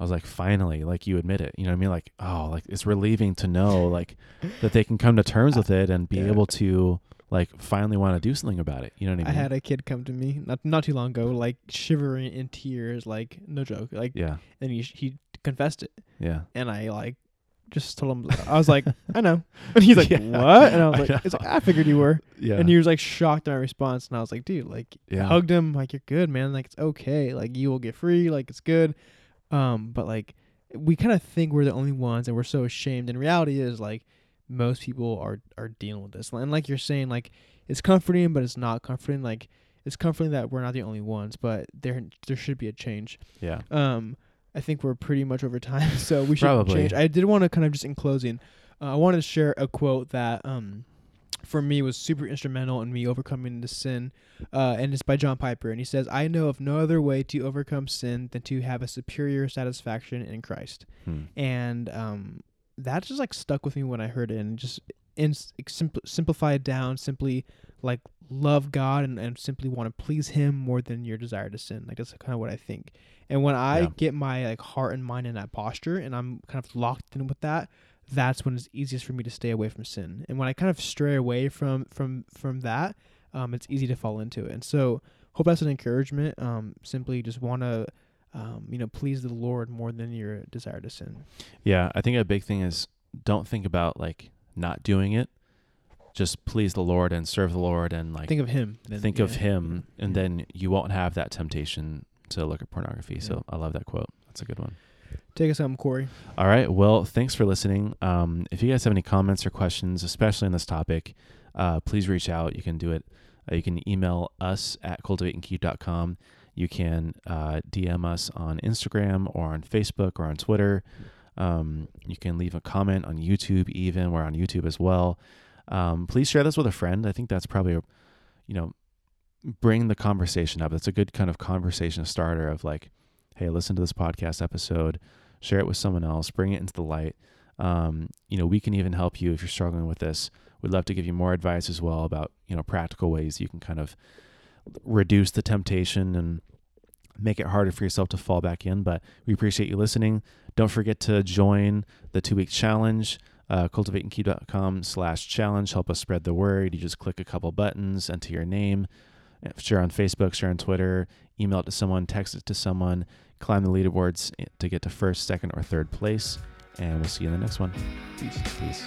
i was like finally like you admit it you know what i mean like oh like it's relieving to know like that they can come to terms with it and be
Yeah.
able to like finally want to do something about it. You know what I mean?
I had a kid come to me not not too long ago, like shivering in tears, like no joke, like,
yeah,
and he he confessed it,
yeah.
and I like just told him I was like, I know, and he's like,
Yeah,
what? And I was
I
like, it's like I figured you were,
Yeah.
and he was like shocked at my response, and I was like, dude, like
yeah.
hugged him, like you're good, man, like it's okay, like you will get free, like it's good, um, but like we kind of think we're the only ones, and we're so ashamed. And reality is like most people are are dealing with this, and like you're saying, like it's comforting, but it's not comforting. Like it's comforting that we're not the only ones, but there there should be a change.
yeah.
Um, I think we're pretty much over time, so we should
Probably.
change. I did want to kind of just in closing, uh, I wanted to share a quote that um, for me was super instrumental in me overcoming the sin, uh, and it's by John Piper, and he says, "I know of no other way to overcome sin than to have a superior satisfaction in Christ."
Hmm.
and um, that just like stuck with me when I heard it, and just simpl- simplify it down, simply like love God and, and simply want to please Him more than your desire to sin. Like that's kind of what I think. And when I
Yeah.
get my like heart and mind in that posture, and I'm kind of locked in with that, that's when it's easiest for me to stay away from sin. And when I kind of stray away from from from that, um, it's easy to fall into it. And so hope that's an encouragement. Um, simply just want to. Um, you know, please the Lord more than your desire to sin.
Yeah, I think a big thing is don't think about like not doing it. Just please the Lord and serve the Lord and like
think of him. then,
think
yeah.
of him and
Yeah.
then you won't have that temptation to look at pornography.
Yeah.
So I love that quote. That's a good one.
Take us home, Corey.
All right. Well, thanks for listening. Um, if you guys have any comments or questions, especially on this topic, uh, please reach out. You can do it. Uh, you can email us at cultivateandkeep.com. You can uh, DM us on Instagram or on Facebook or on Twitter. Um, you can leave a comment on YouTube, even. We're on YouTube as well. Um, please share this with a friend. I think that's probably, a, you know, bring the conversation up. That's a good kind of conversation starter of like, hey, listen to this podcast episode, share it with someone else, bring it into the light. Um, you know, we can even help you if you're struggling with this. We'd love to give you more advice as well about, you know, practical ways you can kind of reduce the temptation and make it harder for yourself to fall back in. But we appreciate you listening. Don't forget to join the two week challenge. Uh, cultivateandkeep.com slash challenge. Help us spread the word. You just click a couple buttons, enter your name, uh, share on Facebook, share on Twitter, email it to someone, text it to someone, climb the leaderboards to get to first, second, or third place. And we'll see you in the next one.
Peace.
Peace.